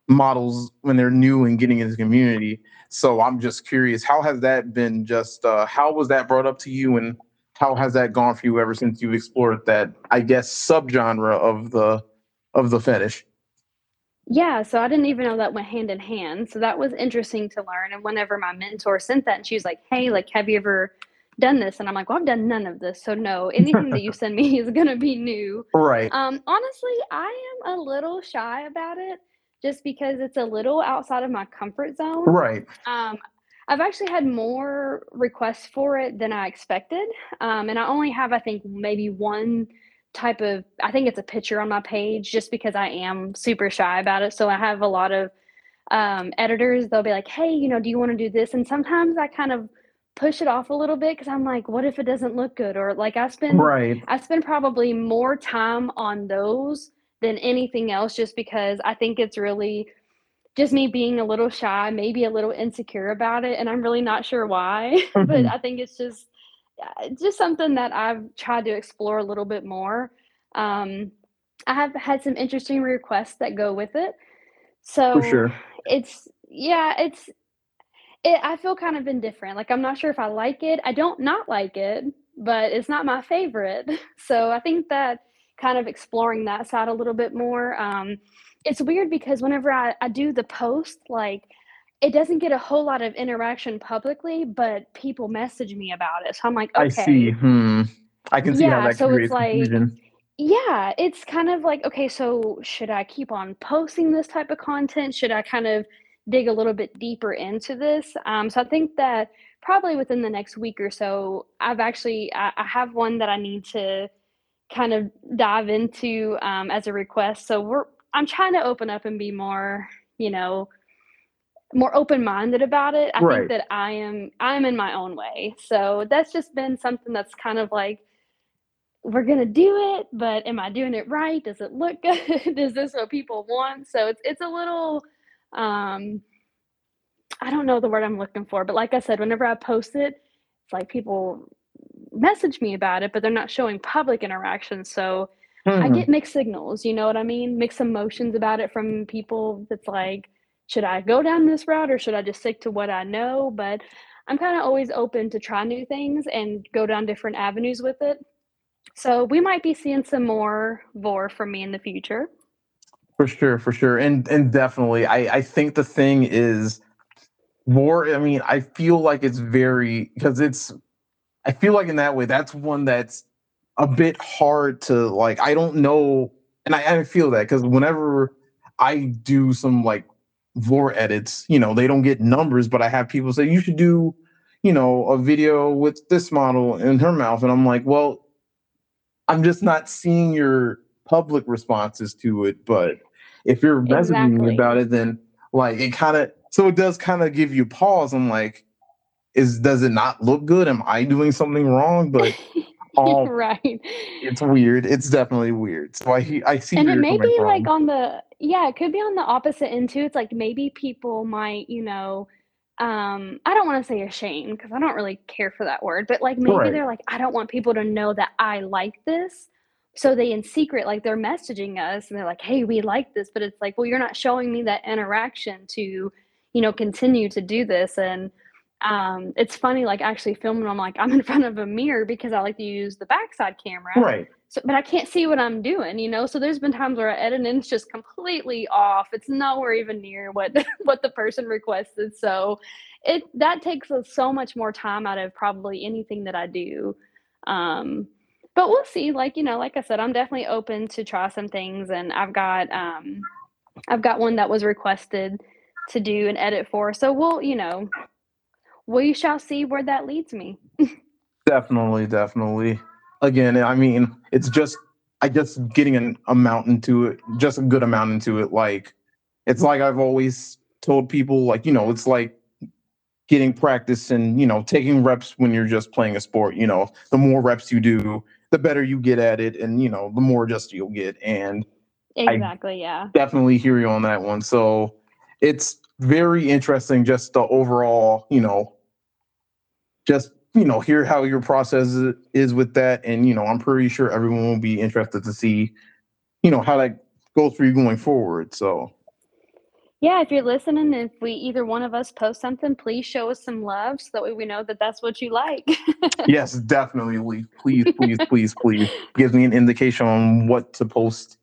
models when they're new and getting into the community, so I'm just curious, how has that been just, uh how was that brought up to you, and how has that gone for you ever since you've explored that, I guess, subgenre of the of the fetish? Yeah, so I didn't even know that went hand in hand, so that was interesting to learn, and whenever my mentor sent that and she was like, "Hey, like, have you ever done this?" And I'm like, "Well, I've done none of this, so no, anything that you send me is gonna be new." Right. Um, honestly, I am a little shy about it just because it's a little outside of my comfort zone. Right. Um, I've actually had more requests for it than I expected, um, and I only have, I think, maybe 1 type of I think it's a picture on my page just because I am super shy about it, so I have a lot of, um, editors, they'll be like, "Hey, you know, do you wanna do this?" And sometimes I kind of push it off a little bit because I'm like, "What if it doesn't look good?" Or, like, I spend Right. I spend probably more time on those than anything else just because I think it's really just me being a little shy, maybe a little insecure about it, and I'm really not sure why, but Mhm. I think it's just uh, just something that I've tried to explore a little bit more. Um, I have had some interesting requests that go with it. For So, sure. it's yeah, it's it I feel kind of indifferent, like, I'm not sure if I like it, I don't not like it, but it's not my favorite. So, I think that kind of exploring that side a little bit more, um it's weird because whenever I I do the post, like, it doesn't get a whole lot of interaction publicly, but people message me about it, so I'm like, I see, "Okay." hmm. I can see how that so it's creates like confusion. yeah, it's kind of like, "Okay, so should I keep on posting this type of content? Should I kind of dig a little bit deeper into this. Um, so I think that probably within the next week or so, I've actually I, I have one that I need to kind of dive into um, as a request. So we're I'm trying to open up and be more, you know, more open-minded about it. I Right. think that I am I'm in my own way. So that's just been something that's kind of like we're gonna do it, but am I doing it right? Does it look good? Is this what people want? So it's it's a little um I don't know the word I'm looking for, but like I said, whenever I post it, it's like people message me about it, but they're not showing public interaction. So I Mhm. get mixed signals, you know what I mean? Mixed emotions about it from people that's like, should I go down this route or should I just stick to what I know? But I'm kind of always open to try new things and go down different avenues with it. So we might be seeing some more vore from me in the future. For sure, for sure. And and definitely I I think the thing is more I mean, I feel like it's very because it's I feel like in that way that's one that's a bit hard to like I don't know and I, I feel that because whenever I do some like vore edits, you know, they don't get numbers, but I have people say you should do, you know, a video with this model in her mouth. And I'm like, well, I'm just not seeing your public responses to it. But if you're messaging me Exactly. about it, then like it kind of so it does kind of give you pause. I'm like, is does it not look good? Am I doing something wrong? But um right. it's weird. It's definitely weird. So I I see And it may be like on the yeah, it could be on the opposite end too. It's like maybe people might, you know, um, I don't want to say ashamed because I don't really care for that word, but like maybe Right. they're like, I don't want people to know that I like this. So they in secret, like they're messaging us and they're like, hey, we like this, but it's like, well, you're not showing me that interaction to, you know, continue to do this. And um, it's funny, like actually filming, I'm like, I'm in front of a mirror because I like to use the backside camera. Right. So, but I can't see what I'm doing, you know. So there's been times where I edit and it's just completely off. It's nowhere even near what what the person requested. So it that takes us so much more time out of probably anything that I do. Um, but we'll see. Like you know, like I said, I'm definitely open to try some things, and I've got um, I've got one that was requested to do an edit for. So we'll you know we shall see where that leads me. Definitely, definitely. Again, I mean, it's just I just getting an amount into it, just a good amount into it. Like it's like I've always told people, like, you know, it's like getting practice and you know, taking reps when you're just playing a sport. You know, the more reps you do, the better you get at it, and you know, the more just you'll get. And I Exactly. Yeah. definitely hear you on that one. So it's very interesting, just the overall, you know, just you know hear how your process is with that. And you know i'm pretty sure everyone will be interested to see you know how that goes for you going forward. So Yeah, if you're listening, if we either one of us post something, please show us some love so that way we know that that's what you like. yes definitely. Please please please please gives me an indication on what to post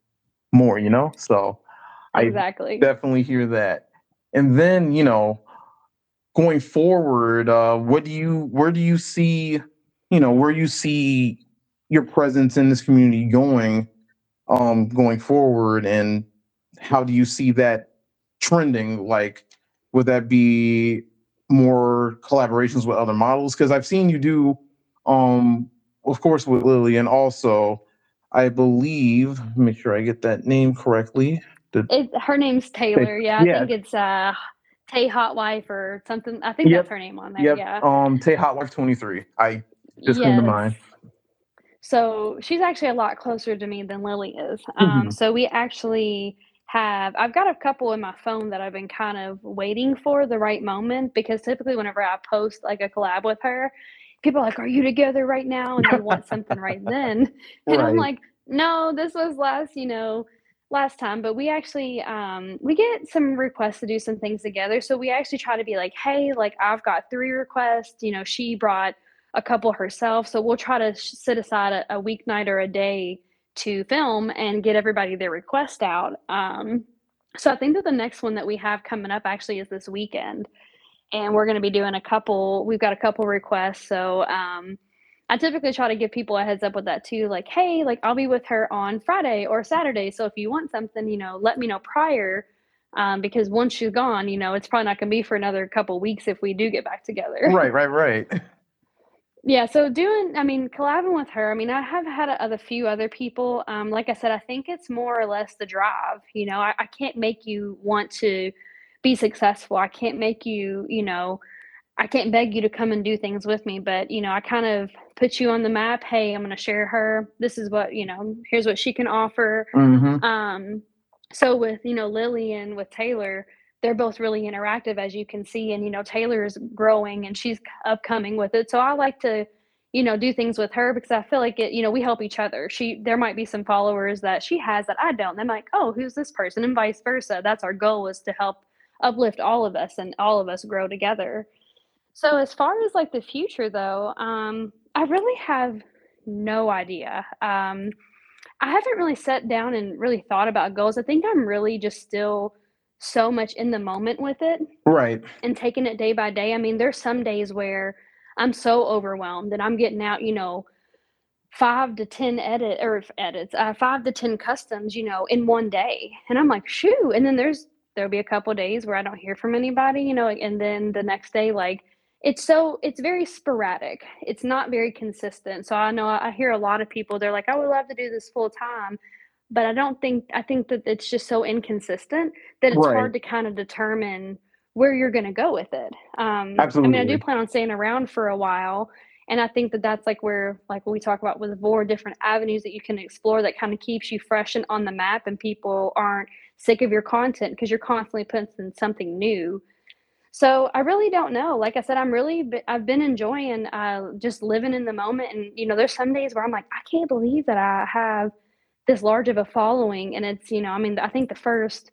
more you know? So i exactly. definitely hear that. And then you know going forward uh what do you where do you see you know where you see your presence in this community going um going forward? And how do you see that trending? Like would that be more collaborations with other models? Because i've seen you do um of course with lily and also. I believe make sure i get that name correctly. The, It, her name's Taylor. Yeah, I think it's uh Tay Hot Wife or something. I think Yep. that's her name on there. Yep. Yeah. Um, Tay Hot Wife 23. I just came to Yes. mind. So she's actually a lot closer to me than Lily is. Um, Mhm. so we actually have, I've got a couple in my phone that I've been kind of waiting for the right moment because typically whenever I post like a collab with her, people are like, Are you together right now? And they want something right then. And I'm like, No, this was last, you know, last time. But we actually, um, we get some requests to do some things together. So we actually try to be like, Hey, like I've got three requests. You know, she brought a couple herself. So we'll try to sh- set aside a, a weeknight or a day to film and get everybody their request out. Um, so I think that the next one that we have coming up actually is this weekend, and we're going to be doing a couple. We've got a couple requests, so um, I typically try to give people a heads up with that too. Like, hey, like I'll be with her on Friday or Saturday, so if you want something, you know, let me know prior. um, because once she's gone, you know, it's probably not gonna be for another couple weeks if we do get back together. Right, right, right. Yeah, so doing I mean, collabing with her, I mean, I have had a, a few other people. Um, like I said, I think it's more or less the drive. You know, I, I can't make you want to be successful. I can't make you, you know, I can't beg you to come and do things with me, but you know, I kind of put you on the map. Hey, I'm going to share her. This is what, you know, here's what she can offer. hmm Um, so with, you know, Lily and with Taylor, they're both really interactive as you can see. And, you know, Taylor is growing and she's upcoming with it. So I like to, you know, do things with her because I feel like it, you know, we help each other. She, there might be some followers that she has that I don't. And I'm like, oh, who's this person? And vice versa. That's our goal is to help uplift all of us and all of us grow together. So as far as like the future though, um, I really have no idea. Um, I haven't really sat down and really thought about goals. I think I'm really just still so much in the moment with it Right. and taking it day by day. I mean, there's some days where I'm so overwhelmed that I'm getting out, you know, five to 10 edit or edits, uh, five to 10 customs, you know, in one day. And I'm like, shoo. And then there's, there'll be a couple days where I don't hear from anybody, you know, and then the next day, like, it's so, it's very sporadic. It's not very consistent. So I know I hear a lot of people, they're like, I would love to do this full time. But I don't think, I think that it's just so inconsistent that it's Right. hard to kind of determine where you're going to go with it. Um, I mean, I do plan on staying around for a while, and I think that that's like where, like we talk about with four different avenues that you can explore that kind of keeps you fresh and on the map, and people aren't sick of your content because you're constantly putting something new. So I really don't know. Like I said, I'm really, I've been enjoying uh, just living in the moment, and you know, there's some days where I'm like, I can't believe that I have this large of a following, and it's, you know, I mean, I think the first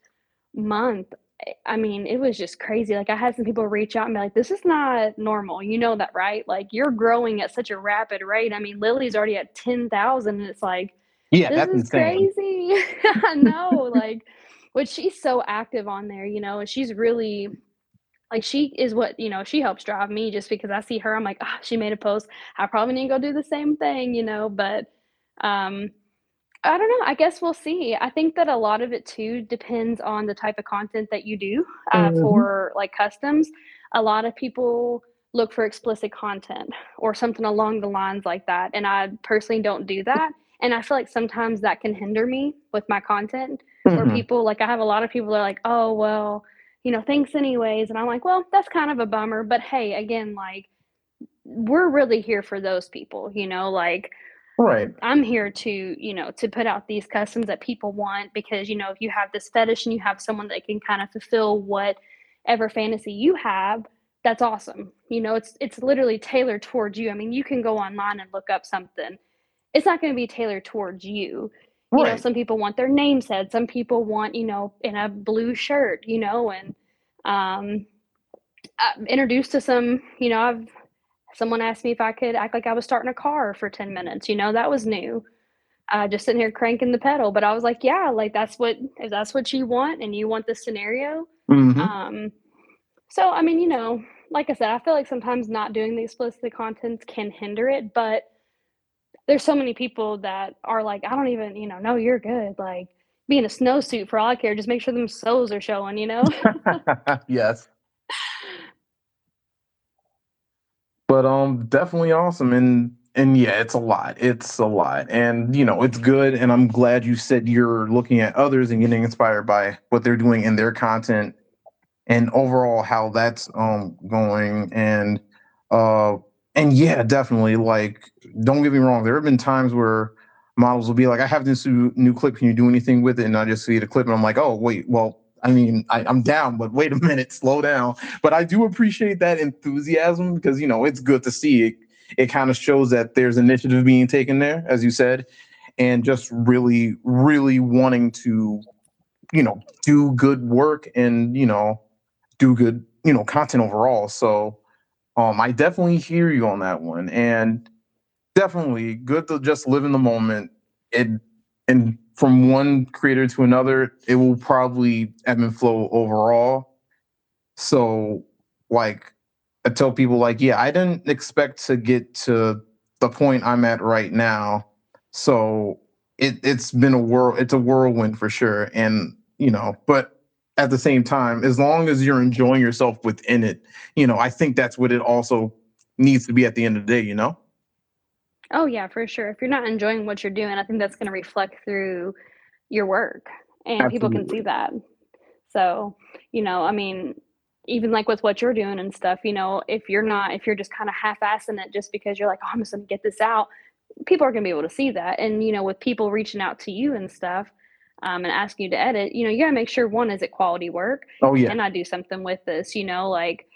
month, eh, I mean, it was just crazy. Like I had some people reach out and be like, "This is not normal." You know that, right? Like you're growing at such a rapid rate. I mean, Lily's already at 10,000 and it's like, Yeah, "This that's is insane. crazy." I know, like but she's so active on there, you know, and she's really like she is what, you know, she helps drive me just because I see her, I'm like, "Ah, she made a post. I probably need to go do the same thing," you know, but um I don't know. I guess we'll see. I think that a lot of it too depends on the type of content that you do uh, hmm for like customs. A lot of people look for explicit content or something along the lines like that. And I personally don't do that. And I feel like sometimes that can hinder me with my content where hmm people like, I have a lot of people that are like, oh, well, you know, thanks anyways. And I'm like, well, that's kind of a bummer. But hey, again, like, we're really here for those people, you know, like Right. I'm here to, you know, to put out these customs that people want because, you know, if you have this fetish and you have someone that can kind of fulfill whatever fantasy you have, that's awesome. You know, it's it's literally tailored towards you. I mean, you can go online and look up something. It's not going to be tailored towards you. You know, some people want their name said, some people want, you know, in a blue shirt, you know, and um I'm introduced to some, you know, I've someone asked me if I could act like I was starting a car for 10 minutes, you know, that was new uh, just sitting here cranking the pedal. But I was like, yeah, like that's what if that's what you want and you want this scenario. hmm Um, so I mean, you know, like I said, I feel like sometimes not doing the explicit content can hinder it, but there's so many people that are like, I don't even, you know, no, you're good. Like be in a snowsuit for all I care. Just make sure them soles are showing, you know? yes. but um definitely awesome and and yeah it's a lot it's a lot and you know it's good and i'm glad you said you're looking at others and getting inspired by what they're doing in their content and overall how that's um going and uh and yeah definitely like don't get me wrong there have been times where models will be like i have this new, clip can you do anything with it and i just see the clip and i'm like oh wait well i mean I, i'm down but wait a minute slow down but i do appreciate that enthusiasm because you know it's good to see it it kind of shows that there's initiative being taken there as you said and just really really wanting to you know do good work and you know do good, you know, content overall. So um I definitely hear you on that one. And definitely good to just live in the moment. It and from one creator to another, it will probably ebb and flow overall. So like I tell people like, yeah, I didn't expect to get to the point I'm at right now. So it it's been a whirl it's a whirlwind for sure. And you know, but at the same time, as long as you're enjoying yourself within it, you know, I think that's what it also needs to be at the end of the day, you know? Oh, yeah, for sure. If you're not enjoying what you're doing, I think that's gonna reflect through your work, and people can see Absolutely. that. So, you know, I mean, even, like, with what you're doing and stuff, you know, if you're not if you're just kinda half-assing it just because you're like, "Oh, I'm just gonna get this out," people are gonna be able to see that, and, you know, with people reaching out to you and stuff, um, and asking you to edit, you know, you gotta make sure, 1, is it quality work? Oh, yeah. Can I do something with this, you know, like,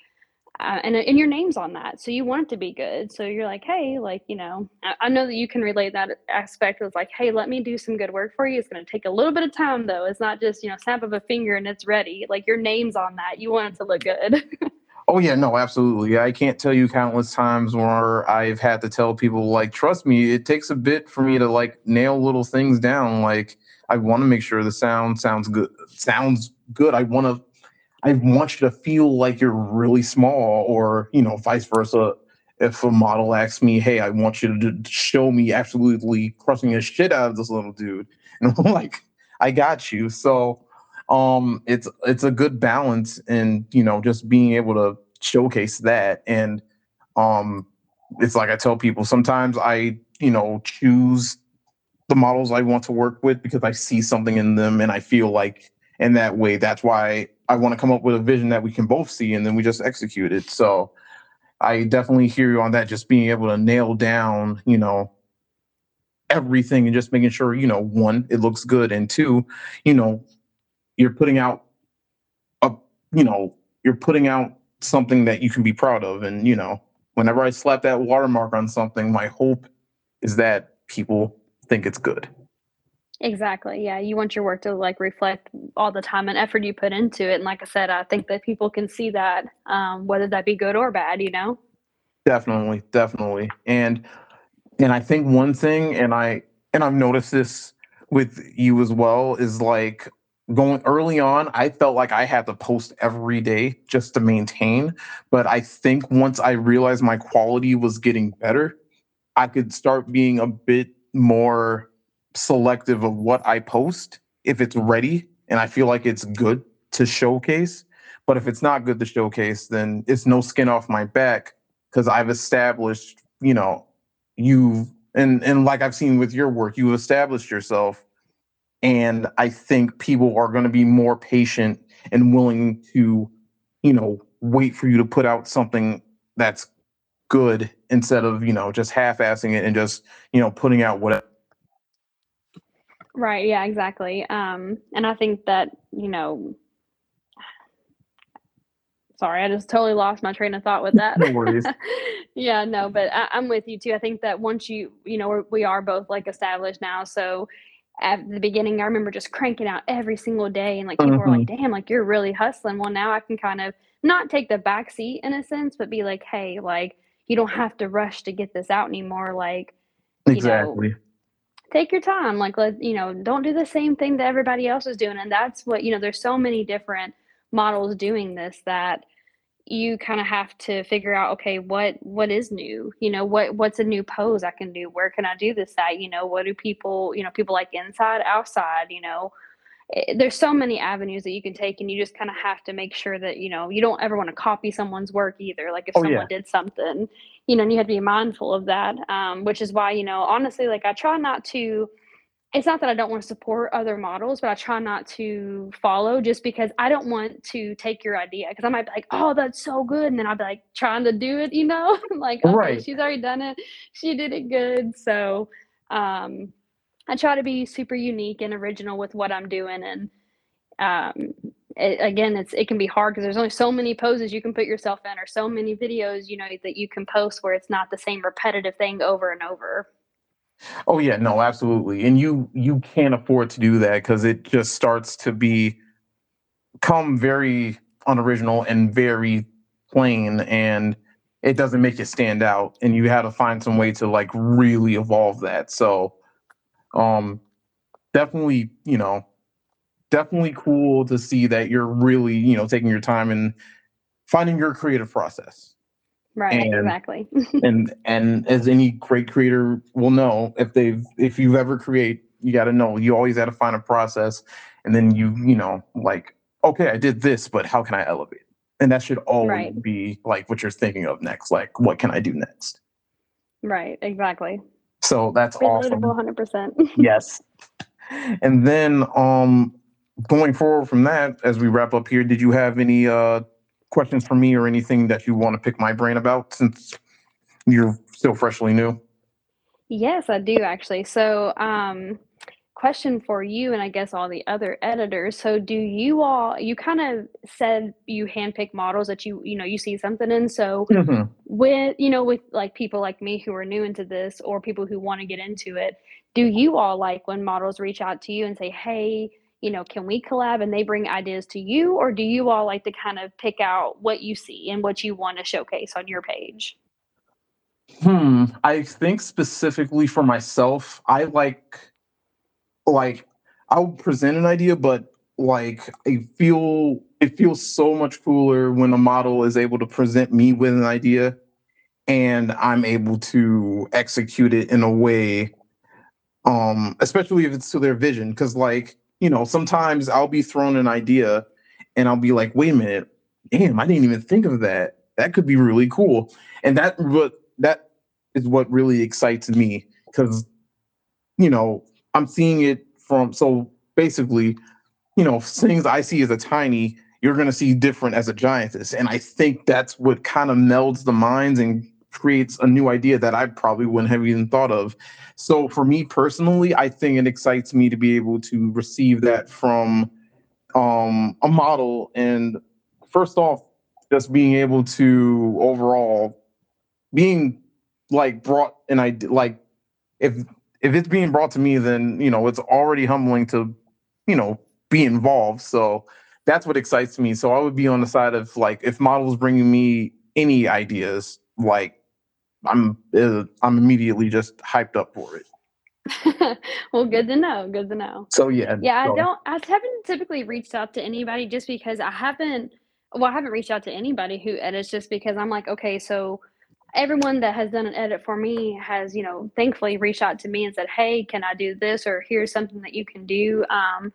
uh, and and your name's on that, so you want it to be good. So you're like, "Hey," like, you know, I I know that you can relate that aspect. of like, "Hey, let me do some good work for you. It's gonna take a little bit of time, though. It's not just, you know, snap of a finger and it's ready." Like, your name's on that. You want it to look good. Oh, yeah, no, absolutely. I can't tell you countless times where I've had to tell people, like, "Trust me, it takes a bit for me to, like, nail little things down." Like, I wanna make sure the sound sounds good sounds good. I wanna I want you to feel like you're really small or, you know, vice versa. If a model asks me, "Hey, I want you to show me absolutely crushing the shit out of this little dude," and I'm like, "I got you." So, um, it's it's a good balance and, you know, just being able to showcase that, and, um, it's like I tell people, sometimes I, you know, choose the models I want to work with because I see something in them and I feel like in that way, that's why I wanna come up with a vision that we can both see and then we just execute it. So, I definitely hear you on that, just being able to nail down, you know everything and just making sure, you know, 1, it looks good, and 2, you know, you're putting out a you know, you're putting out something that you can be proud of, and, you know, whenever I slap that watermark on something, my hope is that people think it's good. Exactly, yeah, you want your work to, like, reflect all the time and effort you put into it, and like I said, I think that people can see that, um, whether that be good or bad, you know? Definitely, definitely, and and I think one thing, and I and I've noticed this with you as well, is, like, going early on, I felt like I had to post every day just to maintain, but I think once I realized my quality was getting better, I could start being a bit more selective of what I post if it's ready and I feel like it's good to showcase, but if it's not good to showcase, then it's no skin off my back because I've established, you know, you've and and like I've seen with your work, you've established yourself, and I think people are gonna be more patient and willing to, you know, wait for you to put out something that's good instead of, you know, just half-assing it and just, you know, putting out what Right, yeah, exactly, um, and I think that, you know sorry, I just totally lost my train of thought with that. No worries. Yeah, no, but I I'm with you too, I think that once you you know, we're we are both, like, established now, so at the beginning, I remember just cranking out every single day, and, like, people were like, Mhm. "Damn, like, you're really hustling." Well, now I can kind of not take the back seat in a sense, but be like, "Hey, like, you don't have to rush to get this out anymore, like, you know, Exactly. Take your time, like, let you know, don't do the same thing that everybody else is doing," and that's what you know, there's so many different models doing this that you kinda have to figure out, "Okay, what what is new?" You know, "What what's a new pose I can do? Where can I do this at?" You know, "What do people" you know, "people like inside, outside?" You know? Eh, there's so many avenues that you can take, and you just kinda have to make sure that, you know, you don't ever wanna copy someone's work either, like, if Oh, someone yeah. did something, you know, and you have to be mindful of that, um, which is why, you know, honestly, like, I try not to it's not that I don't wanna support other models, but I try not to follow just because I don't want to take your idea because I might be like, "Oh, that's so good," and then I'll be, like, trying to do it, you know? Like, "Okay, Right. she's already done it. She did it good." So, um, I try to be super unique and original with what I'm doing, and, um, a again, it's it can be hard because there's only so many poses you can put yourself in or so many videos, you know, that you can post where it's not the same repetitive thing over and over. Oh, yeah, no, absolutely, and you you can't afford to do that because it just starts to be come very unoriginal and very plain, and it doesn't make it stand out, and you had to find some way to, like, really evolve that, so, um, definitely, you know definitely cool to see that you're really, you know, taking your time and finding your creative process. Right, And exactly. and and as any great creator will know, if they've if you've ever create, you gotta know, you always gotta find a process, and then you you know, like okay, I did this, but how can I elevate? And that should always Right. be like what you're thinking of next. Like, what can I do next? Right, exactly. So that's Relatable awesome. 100%. Yes. And then um going forward from that, as we wrap up here, did you have any uh questions for me or anything that you want to pick my brain about since you're still freshly new? Yes, I do actually. So, um, question for you and I guess all the other editors. So, do you all you kind of said you handpick models that you you know you see something in. So, Mhm. with you know with like people like me who are new into this or people who want to get into it, do you all like when models reach out to you and say, "Hey, you know, can we collab?" and they bring ideas to you, or do you all like to kind of pick out what you see and what you want to showcase on your page? Hmm. I think specifically for myself, I like like I'll present an idea, but like I feel it feels so much cooler when a model is able to present me with an idea and I'm able to execute it in a way, um, especially if it's to their vision. Because like, you know, sometimes I'll be thrown an idea and I'll be like, wait a minute, damn, I didn't even think of that. That could be really cool. And that what that is what really excites me because you know, I'm seeing it from so basically, you know, things I see as a tiny, you're gonna see different as a giantess. And I think that's what kind of melds the minds and creates a new idea that I probably wouldn't have even thought of. So for me personally, I think it excites me to be able to receive that from um a model. And first off, just being able to overall being like brought an idea like if if it's being brought to me then you know it's already humbling to you know be involved. So that's what excites me. So i would be on the side of like if models bringing me any ideas like i'm uh, i'm immediately just hyped up for it well, good to know. Good to know. so yeah Yeah, I don't I haven't typically reached out to anybody just because I haven't well, I haven't reached out to anybody who edits just because I'm like, okay, so everyone that has done an edit for me has, you know, thankfully reached out to me and said, "Hey, can I do this?" or "Here's something that you can do." Um,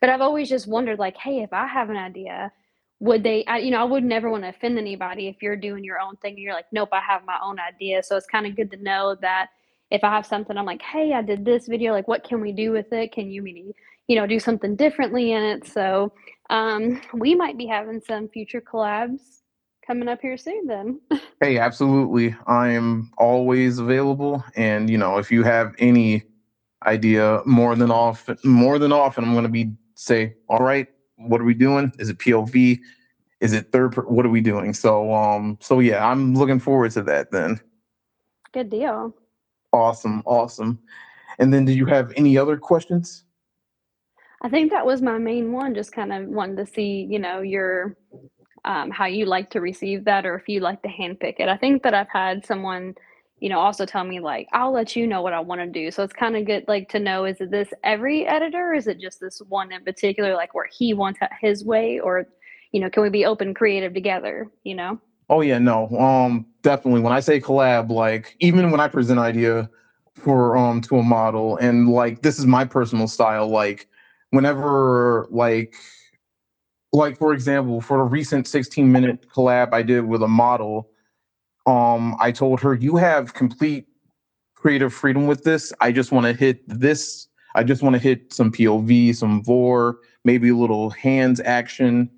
but I've always just wondered like, "Hey, if I have an idea, would they I, you know, I would never want to offend anybody if you're doing your own thing and you're like, "Nope, I have my own idea." So it's kind of good to know that if I have something I'm like, "Hey, I did this video, like what can we do with it? Can you maybe, you know, do something differently in it?" So, um, we might be having some future collabs coming up here soon then. hey absolutely i am always available and you know if you have any idea more than often more than often i'm going to be say all right what are we doing? Is it pov is it third per- what are we doing? So um so yeah i'm looking forward to that then. Good deal. awesome awesome. And then do you have any other questions? I think that was my main one, just kind of wanted to see, you know, your um, how you like to receive that or if you like to handpick it. I think that I've had someone, you know, also tell me like, I'll let you know what I want to do. So it's kind of good like to know is it this every editor or is it just this one in particular, like where he wants his way or, you know, can we be open creative together, you know? oh yeah no um definitely when i say collab like even when i present an idea for um to a model and like this is my personal style like whenever like like for example for the recent 16 minute collab i did with a model um i told her you have complete creative freedom with this. I just want to hit this. I just want to hit some pov some vore maybe a little hands action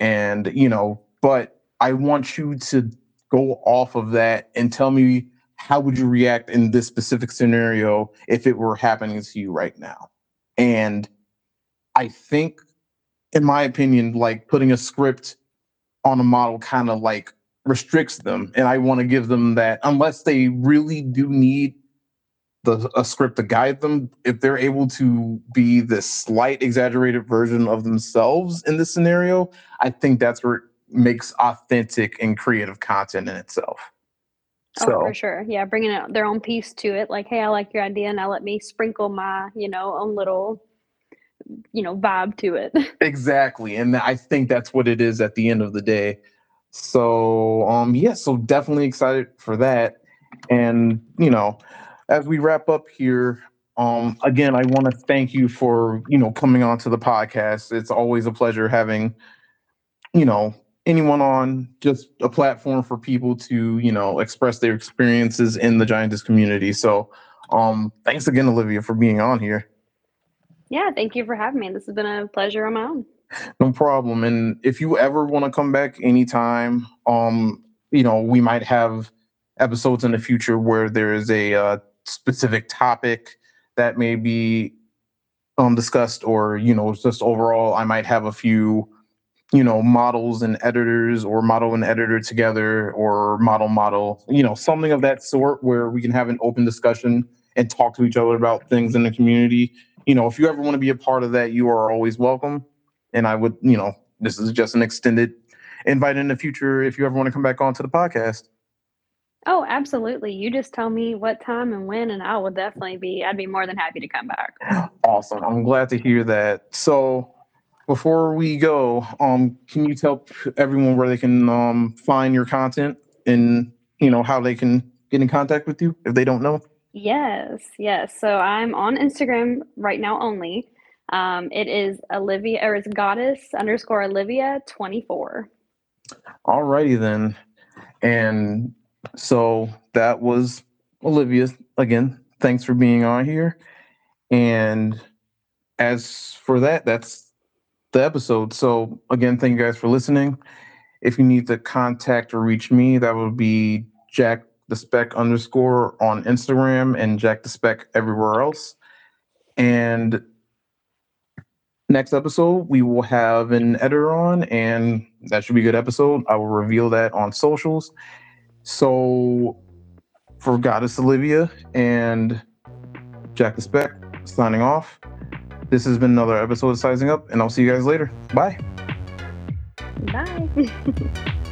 and you know but i want you to go off of that and tell me how would you react in this specific scenario if it were happening to you right now. And i think in my opinion, like putting a script on a model kind of like restricts them. And I want to give them that unless they really do need the a script to guide them, if they're able to be this slight exaggerated version of themselves in this scenario, I think that's where it makes authentic and creative content in itself. Oh, So for sure. Yeah, bringing it, their own piece to it. Like, hey, I like your idea. Now let me sprinkle my, you know, own little, you know, vibe to it. Exactly. And I think that's what it is at the end of the day. So um yeah, so definitely excited for that. And you know, as we wrap up here, Um, again, I want to thank you for you know coming on to the podcast. It's always a pleasure having you know anyone on just a platform for people to you know express their experiences in the giantess community so um thanks again olivia for being on here yeah thank you for having me this has been a pleasure on my own no problem and if you ever want to come back anytime um you know we might have episodes in the future where there is a uh, specific topic that may be um discussed or you know just overall i might have a few you know models and editors or model and editor together or model model you know something of that sort where we can have an open discussion and talk to each other about things in the community. You know if you ever want to be a part of that you are always welcome and i would you know this is just an extended invite in the future if you ever want to come back on to the podcast oh absolutely you just tell me what time and when and i will definitely be i'd be more than happy to come back awesome i'm glad to hear that so before we go, um, can you tell everyone where they can um, find your content and you know how they can get in contact with you if they don't know? Yes, yes. So I'm on Instagram right now only. Um, it is Olivia or it's goddess underscore Olivia 24. Alrighty then. And so that was Olivia again. Thanks for being on here. And as for that, that's the episode. So again, thank you guys for listening. If you need to contact or reach me, that would be Jack the Spec underscore on Instagram and Jack the Spec everywhere else. And next episode, we will have an editor on, and that should be a good episode. I will reveal that on socials. So for Goddess Olivia and Jack the Spec, signing off. This has been another episode of Sizing Up, and I'll see you guys later. Bye. Bye.